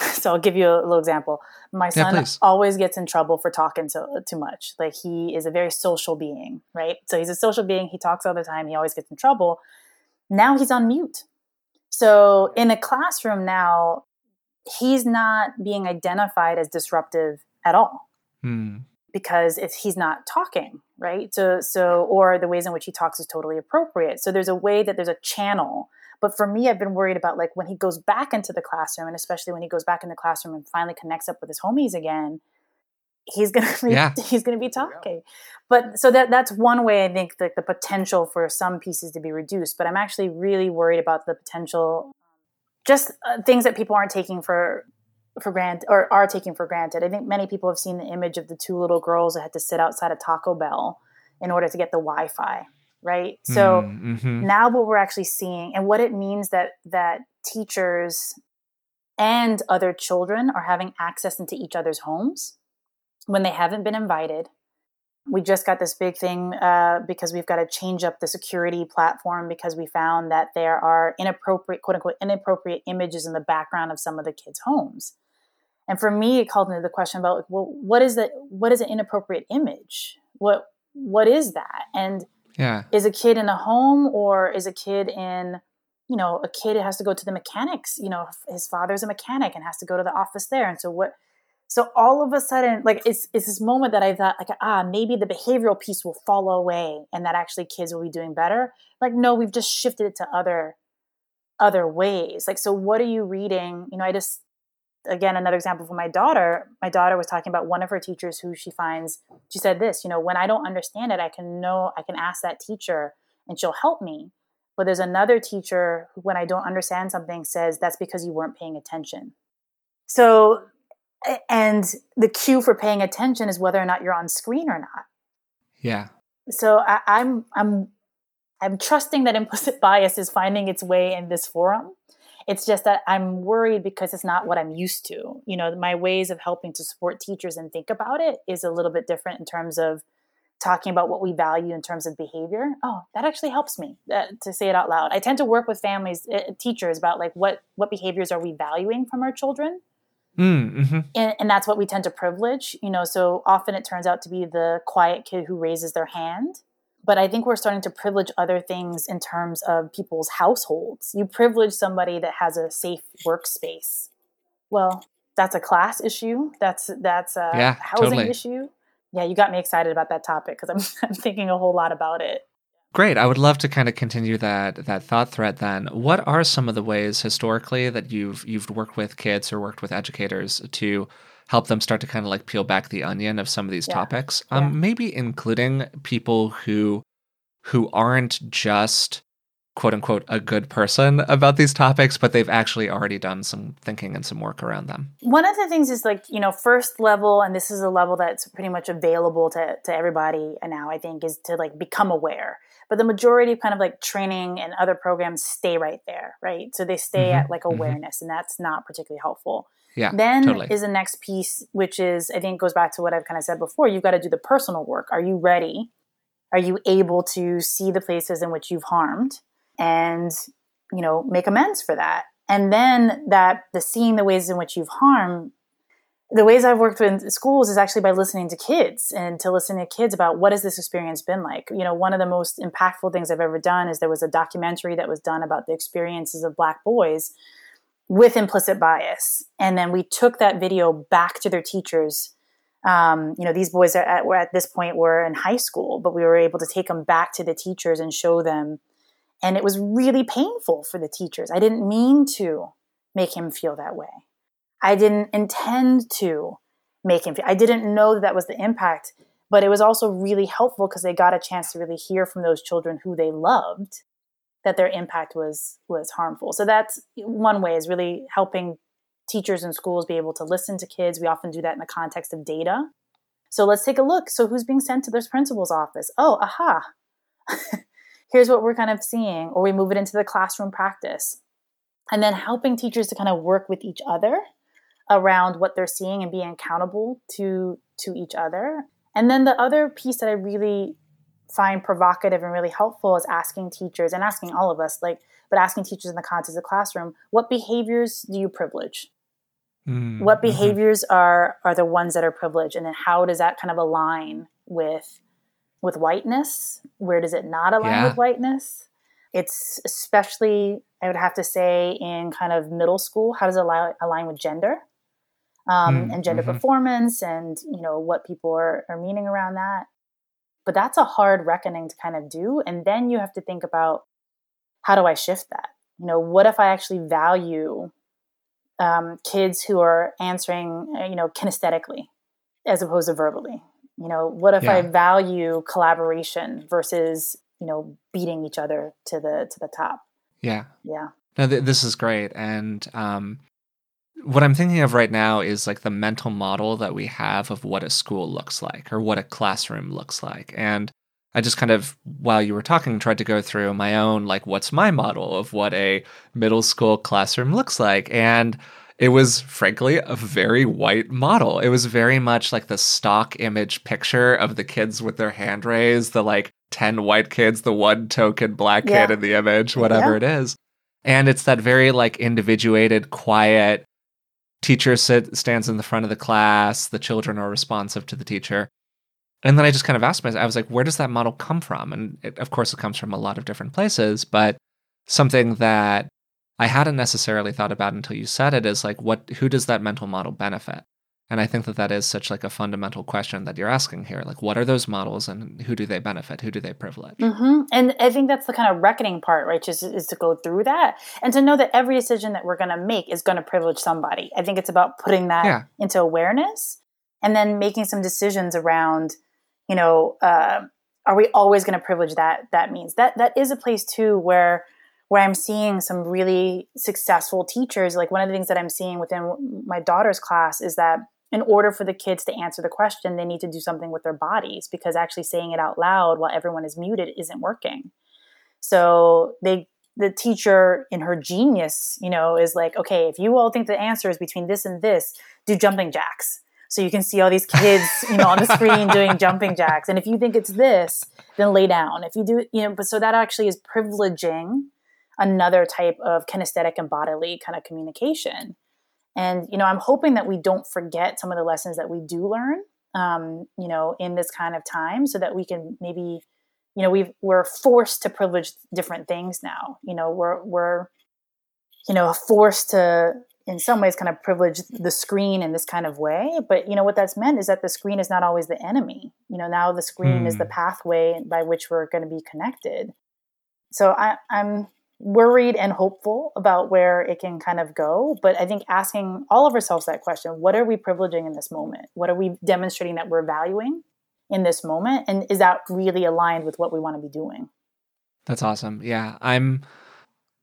yeah. so I'll give you a little example. My son yeah, always gets in trouble for talking so too much. Like he is a very social being, right? So he's a social being. He talks all the time. He always gets in trouble. Now he's on mute so in a classroom now, he's not being identified as disruptive at all. Hmm. Because if he's not talking, right? So, so, or the ways in which he talks is totally appropriate. So there's a way that there's a channel. But for me, I've been worried about like when he goes back into the classroom, and especially when he goes back in the classroom and finally connects up with his homies again, he's gonna be yeah. he's gonna be talking. But so that that's one way I think that the potential for some pieces to be reduced. But I'm actually really worried about the potential, just uh, things that people aren't taking for for granted or are taking for granted. I think many people have seen the image of the two little girls that had to sit outside a Taco Bell in order to get the Wi-Fi, right? So mm, mm-hmm. now what we're actually seeing and what it means that that teachers and other children are having access into each other's homes when they haven't been invited. We just got this big thing uh, because we've got to change up the security platform because we found that there are inappropriate, quote unquote, inappropriate images in the background of some of the kids' homes. And for me, it called into the question about, well, what is the what is an inappropriate image? What what is that? And yeah. is a kid in a home or is a kid in you know a kid that has to go to the mechanics you know his father's a mechanic and has to go to the office there and so what so all of a sudden, like it's it's this moment that I thought, like, ah, maybe the behavioral piece will fall away and that actually kids will be doing better. Like, no, we've just shifted it to other other ways. Like, so what are you reading? You know, I just again another example for my daughter. My daughter was talking about one of her teachers who she finds, she said this, you know, when I don't understand it, I can know I can ask that teacher and she'll help me. But there's another teacher who, when I don't understand something, says that's because you weren't paying attention. So and the cue for paying attention is whether or not you're on screen or not. Yeah. So I, I'm I'm I'm trusting that implicit bias is finding its way in this forum. It's just that I'm worried because it's not what I'm used to. You know, my ways of helping to support teachers and think about it is a little bit different in terms of talking about what we value in terms of behavior. Oh, that actually helps me uh, to say it out loud. I tend to work with families, uh, teachers about like what what behaviors are we valuing from our children Mm, mm-hmm. and, and, that's what we tend to privilege, you know. So often it turns out to be the quiet kid who raises their hand. But I think we're starting to privilege other things in terms of people's households. You privilege somebody that has a safe workspace. Well, that's a class issue. That's that's a yeah, housing totally. issue. Yeah, you got me excited about that topic because I'm I'm thinking a whole lot about it. Great. I would love to kind of continue that that thought thread then. What are some of the ways historically that you've you've worked with kids or worked with educators to help them start to kind of like peel back the onion of some of these Yeah. topics? Um Yeah. maybe including people who who aren't just quote unquote a good person about these topics, but they've actually already done some thinking and some work around them. One of the things is like, you know, first level, and this is a level that's pretty much available to, to everybody now, I think, is to like become aware. But the majority of kind of like training and other programs stay right there, right? So they stay Mhm, at like mhm. awareness, and that's not particularly helpful. Yeah. then totally. is the next piece, which is, I think, goes back to what I've kind of said before. You've got to do the personal work. Are you ready? Are you able to see the places in which you've harmed and, you know, make amends for that? And then that the seeing the ways in which you've harmed, the ways I've worked in schools is actually by listening to kids and to listen to kids about what has this experience been like. You know, one of the most impactful things I've ever done is there was a documentary that was done about the experiences of black boys with implicit bias. And then we took that video back to their teachers. Um, you know, these boys are at, were at this point were in high school, but we were able to take them back to the teachers and show them. And it was really painful for the teachers. I didn't mean to make him feel that way. I didn't intend to make him feel. I didn't know that that was the impact, but it was also really helpful because they got a chance to really hear from those children who they loved that their impact was was harmful. So that's one way is really helping teachers and schools be able to listen to kids. We often do that in the context of data. So let's take a look. So who's being sent to this principal's office? Oh, aha. Here's what we're kind of seeing, or we move it into the classroom practice. And then helping teachers to kind of work with each other around what they're seeing and being accountable to to each other. And then the other piece that I really find provocative and really helpful is asking teachers and asking all of us like but asking teachers in the context of the classroom what behaviors do you privilege? Mm, what behaviors are are the ones that are privileged? And then how does that kind of align with with whiteness? Where does it not align Yeah. with whiteness? It's especially i would have to say in kind of middle school how does it align, align with gender um, Mm, and gender mhm. performance and you know what people are, are meaning around that but that's a hard reckoning to kind of do and then you have to think about how do i shift that you know what if i actually value um, kids who are answering uh, you know kinesthetically as opposed to verbally you know what if i value collaboration versus you know beating each other to the to the top Yeah. yeah No, th- this is great. And um, what I'm thinking of right now is like the mental model that we have of what a school looks like or what a classroom looks like. And I just kind of, while you were talking, tried to go through my own, like, what's my model of what a middle school classroom looks like. And it was frankly a very white model. It was very much like the stock image picture of the kids with their hand raised, the like 10 white kids, the one token black kid in the image, whatever Yeah. it is. And it's that very like individuated, quiet teacher sit, stands in the front of the class, the children are responsive to the teacher. And then I just kind of asked myself, I was like, where does that model come from? And it, of course, it comes from a lot of different places, but something that I hadn't necessarily thought about until you said it is like, what, who does that mental model benefit? And I think that that is such like a fundamental question that you're asking here. Like, what are those models and who do they benefit? Who do they privilege? hmm And I think that's the kind of reckoning part, right? Just is to go through that and to know that every decision that we're going to make is going to privilege somebody. I think it's about putting that Yeah. into awareness and then making some decisions around, you know, uh, are we always going to privilege that? That means that that is a place too where where I'm seeing some really successful teachers. Like one of the things that I'm seeing within my daughter's class is that in order for the kids to answer the question, they need to do something with their bodies because actually saying it out loud while everyone is muted isn't working. So they the teacher in her genius, you know, is like, okay, if you all think the answer is between this and this, do jumping jacks. So you can see all these kids, you know, on the screen doing jumping jacks. And if you think it's this, then lay down. If you do, you know, but so that actually is privileging another type of kinesthetic and bodily kind of communication. And you know, I'm hoping that we don't forget some of the lessons that we do learn, um, you know, in this kind of time, so that we can maybe, you know, we've we're forced to privilege different things now. You know, we're we're, you know, forced to in some ways kind of privilege the screen in this kind of way but you know what that's meant is that the screen is not always the enemy you know now the screen is the hmm. pathway by which we're going to be connected so I, i'm worried and hopeful about where it can kind of go but i think asking all of ourselves that question what are we privileging in this moment what are we demonstrating that we're valuing in this moment and is that really aligned with what we want to be doing that's awesome yeah i'm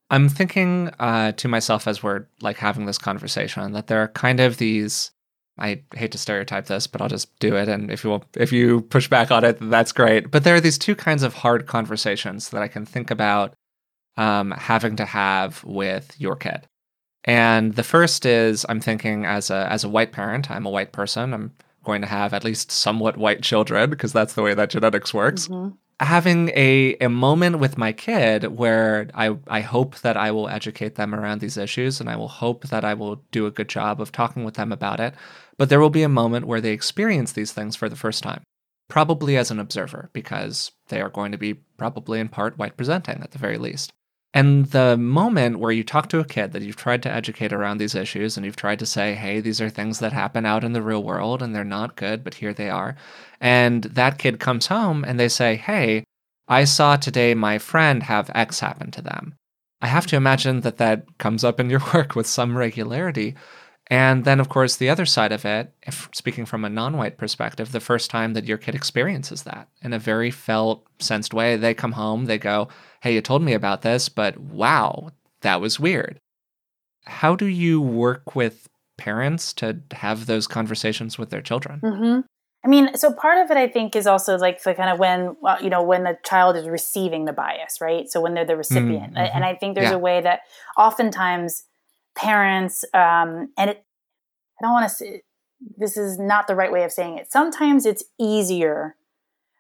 I'm thinking uh, to myself as we're like having this conversation that there are kind of these. I hate to stereotype this, but I'll just do it. And if you will, if you push back on it, that's great. But there are these two kinds of hard conversations that I can think about um, having to have with your kid. And the first is I'm thinking as a as a white parent, I'm a white person. I'm going to have at least somewhat white children because that's the way that genetics works. Mm-hmm having a, a moment with my kid where I, I hope that I will educate them around these issues and I will hope that I will do a good job of talking with them about it. But there will be a moment where they experience these things for the first time, probably as an observer, because they are going to be probably in part white presenting at the very least. And the moment where you talk to a kid that you've tried to educate around these issues and you've tried to say, hey, these are things that happen out in the real world and they're not good, but here they are. And that kid comes home and they say, hey, I saw today my friend have X happen to them. I have to imagine that that comes up in your work with some regularity. And then, of course, the other side of it, if speaking from a non white perspective, the first time that your kid experiences that in a very felt, sensed way, they come home, they go, Hey, you told me about this, but wow, that was weird. How do you work with parents to have those conversations with their children? Mm-hmm. I mean, so part of it, I think, is also like the kind of when, well, you know, when the child is receiving the bias, right? So when they're the recipient. Mm-hmm. And I think there's yeah. a way that oftentimes parents um, and it, I don't want to say this is not the right way of saying it. Sometimes it's easier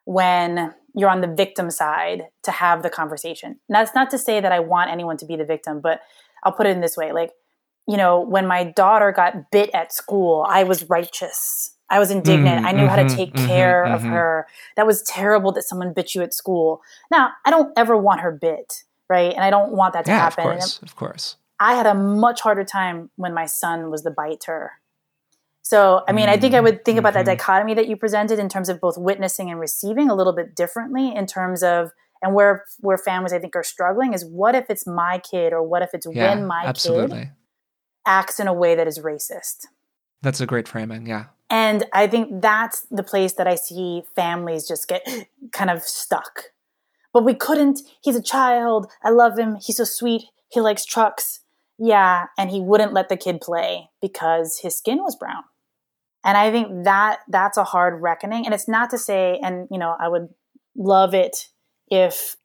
when you're on the victim side to have the conversation. Now, that's not to say that I want anyone to be the victim, but I'll put it in this way: like, you know, when my daughter got bit at school, I was righteous. I was indignant. Mm, I knew mm-hmm, how to mm-hmm, take mm-hmm, care mm-hmm. of her. That was terrible that someone bit you at school. Now, I don't ever want her bit, right? And I don't want that to yeah, happen. Of course, of course. I had a much harder time when my son was the biter. So, I mean, I think I would think about that mm-hmm. dichotomy that you presented in terms of both witnessing and receiving a little bit differently in terms of and where where families I think are struggling is what if it's my kid or what if it's yeah, when my absolutely. kid acts in a way that is racist. That's a great framing, yeah. And I think that's the place that I see families just get kind of stuck. But we couldn't. He's a child. I love him. He's so sweet. He likes trucks yeah, and he wouldn't let the kid play because his skin was brown. And I think that that's a hard reckoning. And it's not to say, and you know, I would love it if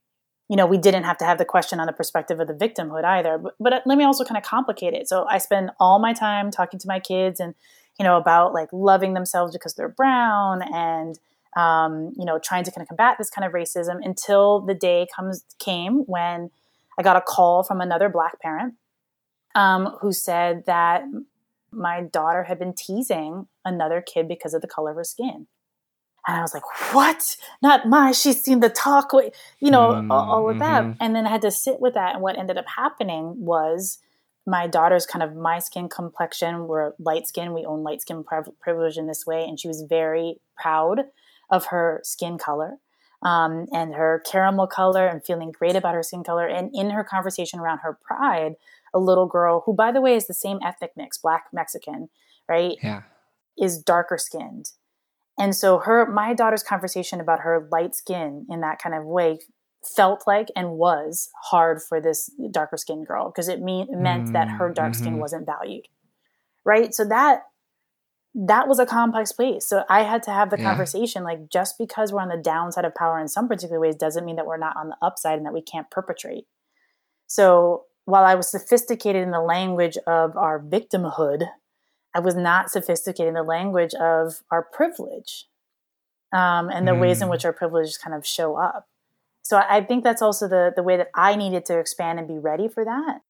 you know we didn't have to have the question on the perspective of the victimhood either. But, but let me also kind of complicate it. So I spend all my time talking to my kids and you know about like loving themselves because they're brown and um, you know trying to kind of combat this kind of racism until the day comes came when I got a call from another black parent um, who said that my daughter had been teasing another kid because of the color of her skin. And I was like, what? Not my, she's seen the talk, you know, mm-hmm. all, of that. Mm-hmm. And then I had to sit with that. And what ended up happening was my daughter's kind of my skin complexion. We're light skin. We own light skin privilege in this way. And she was very proud of her skin color. Um, and her caramel color and feeling great about her skin color. And in her conversation around her pride, a little girl who, by the way, is the same ethnic mix, black Mexican, right? Yeah. Is darker skinned. And so her my daughter's conversation about her light skin in that kind of way felt like and was hard for this darker skinned girl because it mean, meant mm, that her dark mm-hmm. skin wasn't valued. Right? So that that was a complex place. So I had to have the yeah. conversation like just because we're on the downside of power in some particular ways doesn't mean that we're not on the upside and that we can't perpetrate. So while I was sophisticated in the language of our victimhood, I was not sophisticated in the language of our privilege um, and the mm. ways in hmm. which our privileges kind of show up. So I think that's also the the way that I needed to expand and be ready for that,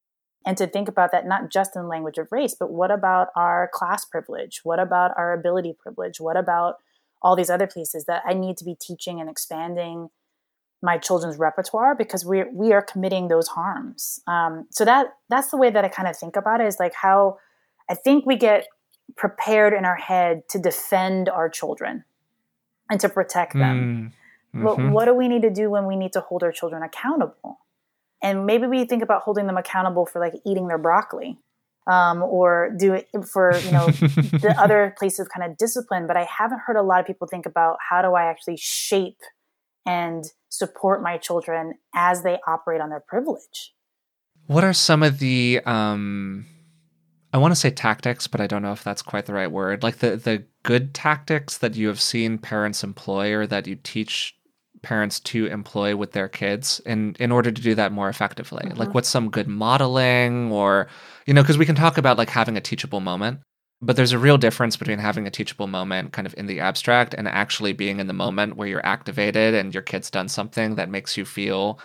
and to think about that not just in the language of race, but what about our class privilege? What about our ability privilege? What about all these other places that I need to be teaching and expanding my children's repertoire because we we are committing those harms. Um, so that that's the way that I kind of think about it is like how I think we get prepared in our head to defend our children and to protect them. Mm-hmm. But what do we need to do when we need to hold our children accountable? And maybe we think about holding them accountable for like eating their broccoli um, or do it for you know the other place of kind of discipline. But I haven't heard a lot of people think about how do I actually shape and support my children as they operate on their privilege. What are some of the um, I want to say tactics, but I don't know if that's quite the right word. Like the the good tactics that you have seen parents employ or that you teach parents to employ with their kids in in order to do that more effectively. Mm-hmm. Like what's some good modeling or you know, because we can talk about like having a teachable moment, but there's a real difference between having a teachable moment kind of in the abstract and actually being in the moment where you're activated and your kid's done something that makes you feel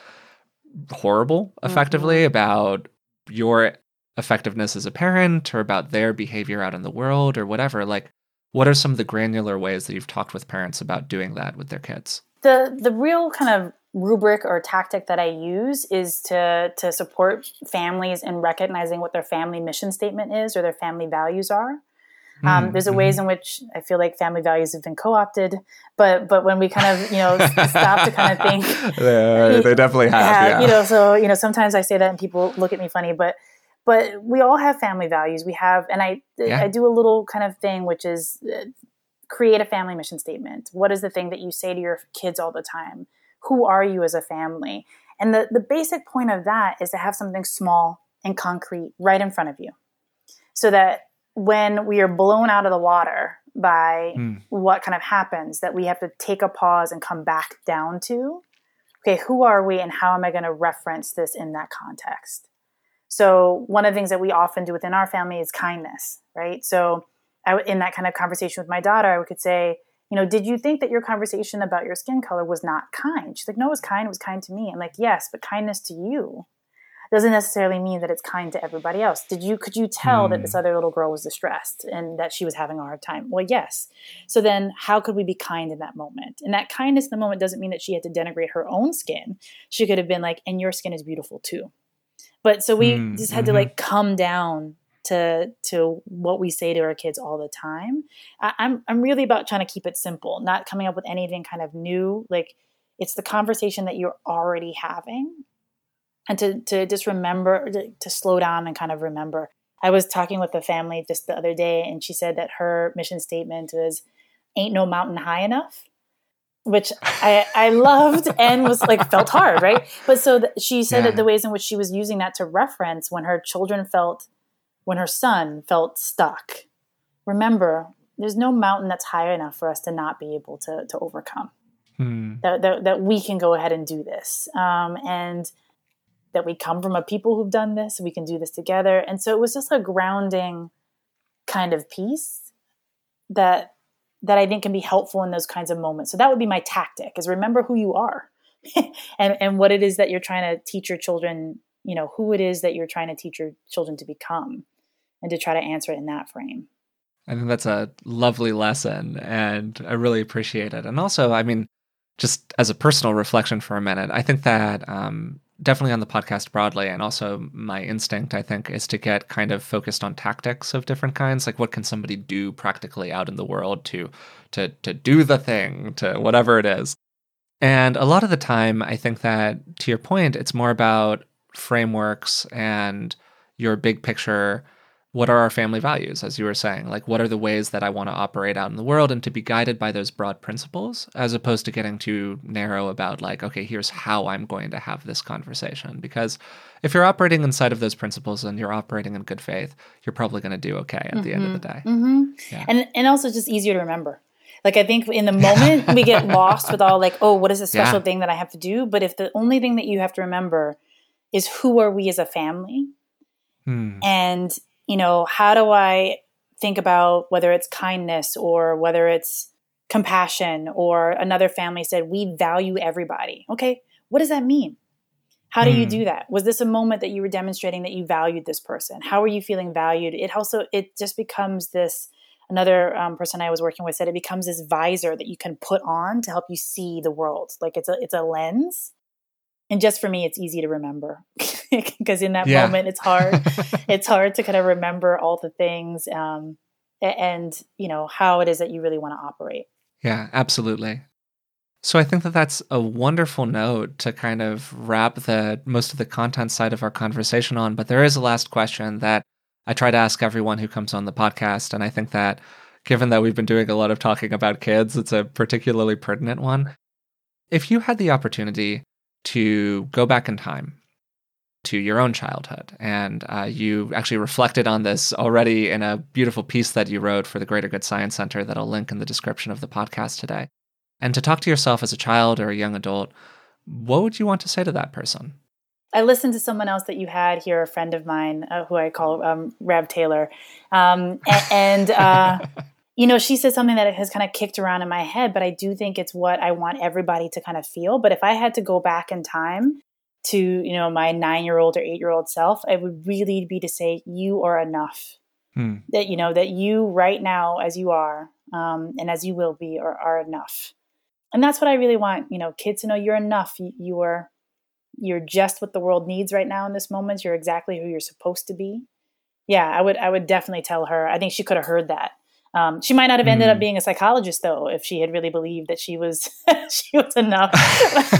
horrible effectively mm-hmm. about your effectiveness as a parent or about their behavior out in the world or whatever like what are some of the granular ways that you've talked with parents about doing that with their kids the the real kind of rubric or tactic that I use is to to support families in recognizing what their family mission statement is or their family values are. Um, mm, there's a ways mm-hmm. in which I feel like family values have been co-opted, but but when we kind of you know stop to kind of think, yeah, they definitely have, yeah, yeah. You know, so you know sometimes I say that and people look at me funny, but but we all have family values. We have, and I yeah. I do a little kind of thing which is uh, create a family mission statement. What is the thing that you say to your kids all the time? Who are you as a family? And the, the basic point of that is to have something small and concrete right in front of you. So that when we are blown out of the water by mm. what kind of happens, that we have to take a pause and come back down to okay, who are we and how am I going to reference this in that context? So, one of the things that we often do within our family is kindness, right? So, I, in that kind of conversation with my daughter, I could say, you know, did you think that your conversation about your skin color was not kind? She's like, no, it was kind. It was kind to me. I'm like, yes, but kindness to you doesn't necessarily mean that it's kind to everybody else. Did you could you tell mm. that this hmm. other little girl was distressed and that she was having a hard time? Well, yes. So then how could we be kind in that moment? And that kindness in the moment doesn't mean that she had to denigrate her own skin. She could have been like, and your skin is beautiful too. But so we mm. just had mm-hmm. to like come down to to what we say to our kids all the time. I, I'm I'm really about trying to keep it simple, not coming up with anything kind of new. Like it's the conversation that you're already having, and to to just remember to, to slow down and kind of remember. I was talking with a family just the other day, and she said that her mission statement was "Ain't no mountain high enough." which I, I loved and was like felt hard, right? But so th- she said yeah. that the ways in which she was using that to reference when her children felt when her son felt stuck. Remember, there's no mountain that's high enough for us to not be able to, to overcome. Hmm. That, that, that, we can go ahead and do this. Um, and that we come from a people who've done this, we can do this together. And so it was just a grounding kind of piece that that I think can be helpful in those kinds of moments. So that would be my tactic is remember who you are and, and what it is that you're trying to teach your children, you know, who it is that you're trying to teach your children to become and to try to answer it in that frame. I think that's a lovely lesson and I really appreciate it. And also, I mean, just as a personal reflection for a minute, I think that um, definitely on the podcast broadly, and also my instinct, I think, is to get kind of focused on tactics of different kinds. Like, what can somebody do practically out in the world to to to do the thing, to whatever it is. And a lot of the time, I think that to your point, it's more about frameworks and your big picture what are our family values, as you were saying? Like, what are the ways that I want to operate out in the world and to be guided by those broad principles, as opposed to getting too narrow about, like, okay, here's how I'm going to have this conversation. Because if you're operating inside of those principles and you're operating in good faith, you're probably going to do okay at mm-hmm. the end of the mm-hmm. day. Mm-hmm. Yeah. And, and also just easier to remember. Like, I think in the moment we get lost with all, like, oh, what is a special yeah. thing that I have to do? But if the only thing that you have to remember is who are we as a family? Hmm. And you know, how do I think about whether it's kindness or whether it's compassion or another family said, we value everybody. Okay, what does that mean? How do mm. you hmm. do that? Was this a moment that you were demonstrating that you valued this person? How are you feeling valued? It also, it just becomes this, another um, person I was working with said it becomes this visor that you can put on to help you see the world. Like it's a, it's a lens and just for me it's easy to remember because in that yeah. moment it's hard. It's hard to kind of remember all the things um, and you know how it is that you really want to operate. Yeah absolutely. So i think that that's a wonderful note to kind of wrap the most of the content side of our conversation on but there is a last question that i try to ask everyone who comes on the podcast and i think that given that we've been doing a lot of talking about kids it's a particularly pertinent one. If you had the opportunity to go back in time to your own childhood. And uh, you actually reflected on this already in a beautiful piece that you wrote for the Greater Good Science Center that I'll link in the description of the podcast today. And to talk to yourself as a child or a young adult, what would you want to say to that person? I listened to someone else that you had here, a friend of mine uh, who I call um, Rev Taylor. Um, and, and uh, you know, she said something that has kind of kicked around in my head, but I do think it's what I want everybody to kind of feel. But if I had to go back in time to, you know, my nine year old or eight year old self, it would really be to say, you are enough. Hmm. That, you know, that you right now, as you are, um, and as you will be, are, are enough. And that's what I really want, you know, kids to know you're enough. You, you are, you're just what the world needs right now in this moment. You're exactly who you're supposed to be. Yeah, I would, I would definitely tell her. I think she could have heard that um, she might not have ended mm. up being a psychologist though, if she had really believed that she was she was enough.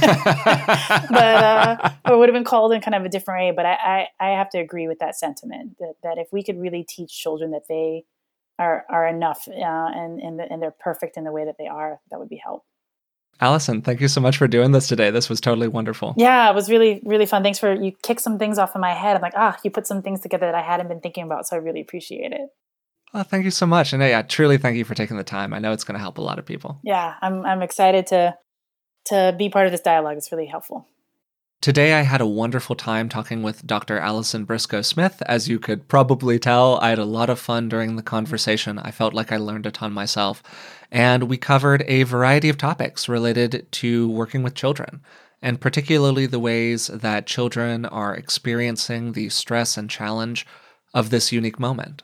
but uh, or would have been called in kind of a different way. But I, I, I have to agree with that sentiment that that if we could really teach children that they are are enough uh, and and, and they're perfect in the way that they are, that would be help. Allison, thank you so much for doing this today. This was totally wonderful. Yeah, it was really, really fun. Thanks for you kicked some things off in my head. I'm like, ah, you put some things together that I hadn't been thinking about. So I really appreciate it. Oh, thank you so much. And yeah, truly thank you for taking the time. I know it's going to help a lot of people. Yeah, I'm I'm excited to to be part of this dialogue. It's really helpful. Today, I had a wonderful time talking with Dr. Allison Briscoe Smith. As you could probably tell, I had a lot of fun during the conversation. I felt like I learned a ton myself. And we covered a variety of topics related to working with children, and particularly the ways that children are experiencing the stress and challenge of this unique moment.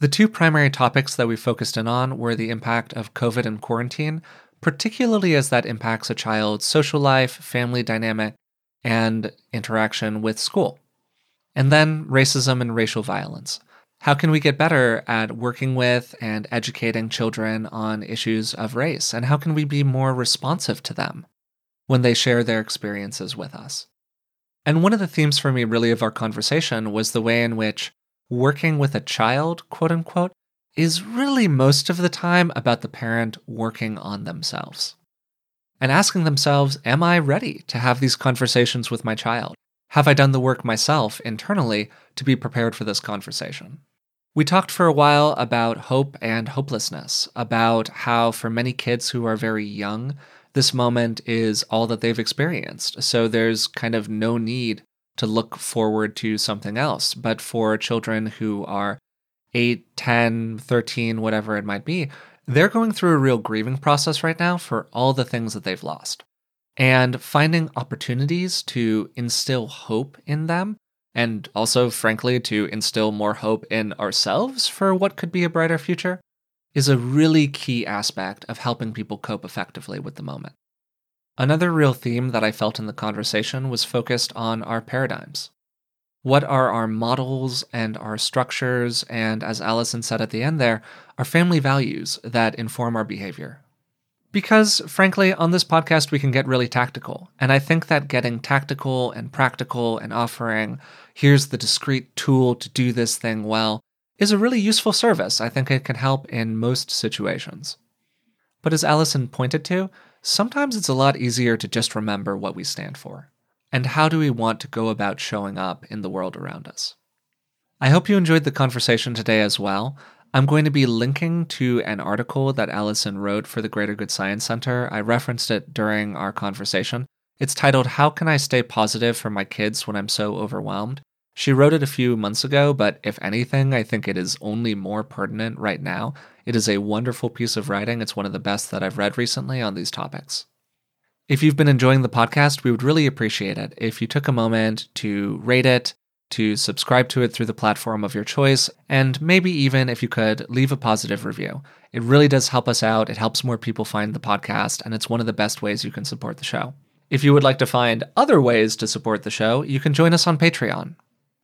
The two primary topics that we focused in on were the impact of COVID and quarantine, particularly as that impacts a child's social life, family dynamic, and interaction with school. And then racism and racial violence. How can we get better at working with and educating children on issues of race? And how can we be more responsive to them when they share their experiences with us? And one of the themes for me, really, of our conversation was the way in which working with a child, quote unquote, is really most of the time about the parent working on themselves and asking themselves, Am I ready to have these conversations with my child? Have I done the work myself internally to be prepared for this conversation? We talked for a while about hope and hopelessness, about how for many kids who are very young, this moment is all that they've experienced. So there's kind of no need to look forward to something else. But for children who are 8, 10, 13, whatever it might be, they're going through a real grieving process right now for all the things that they've lost. And finding opportunities to instill hope in them, and also, frankly, to instill more hope in ourselves for what could be a brighter future, is a really key aspect of helping people cope effectively with the moment. Another real theme that I felt in the conversation was focused on our paradigms. What are our models and our structures, and as Allison said at the end there, our family values that inform our behavior? Because, frankly, on this podcast, we can get really tactical. And I think that getting tactical and practical and offering, here's the discrete tool to do this thing well, is a really useful service. I think it can help in most situations. But as Allison pointed to, sometimes it's a lot easier to just remember what we stand for. And how do we want to go about showing up in the world around us? I hope you enjoyed the conversation today as well. I'm going to be linking to an article that Allison wrote for the Greater Good Science Center. I referenced it during our conversation. It's titled, How Can I Stay Positive for My Kids When I'm So Overwhelmed? She wrote it a few months ago, but if anything, I think it is only more pertinent right now. It is a wonderful piece of writing. It's one of the best that I've read recently on these topics. If you've been enjoying the podcast, we would really appreciate it if you took a moment to rate it, to subscribe to it through the platform of your choice, and maybe even if you could leave a positive review. It really does help us out. It helps more people find the podcast, and it's one of the best ways you can support the show. If you would like to find other ways to support the show, you can join us on Patreon.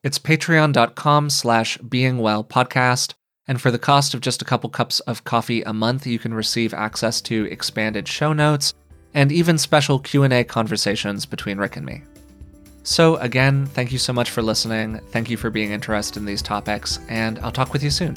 It's patreon.com slash beingwellpodcast, and for the cost of just a couple cups of coffee a month, you can receive access to expanded show notes and even special Q&A conversations between Rick and me. So again, thank you so much for listening. Thank you for being interested in these topics, and I'll talk with you soon.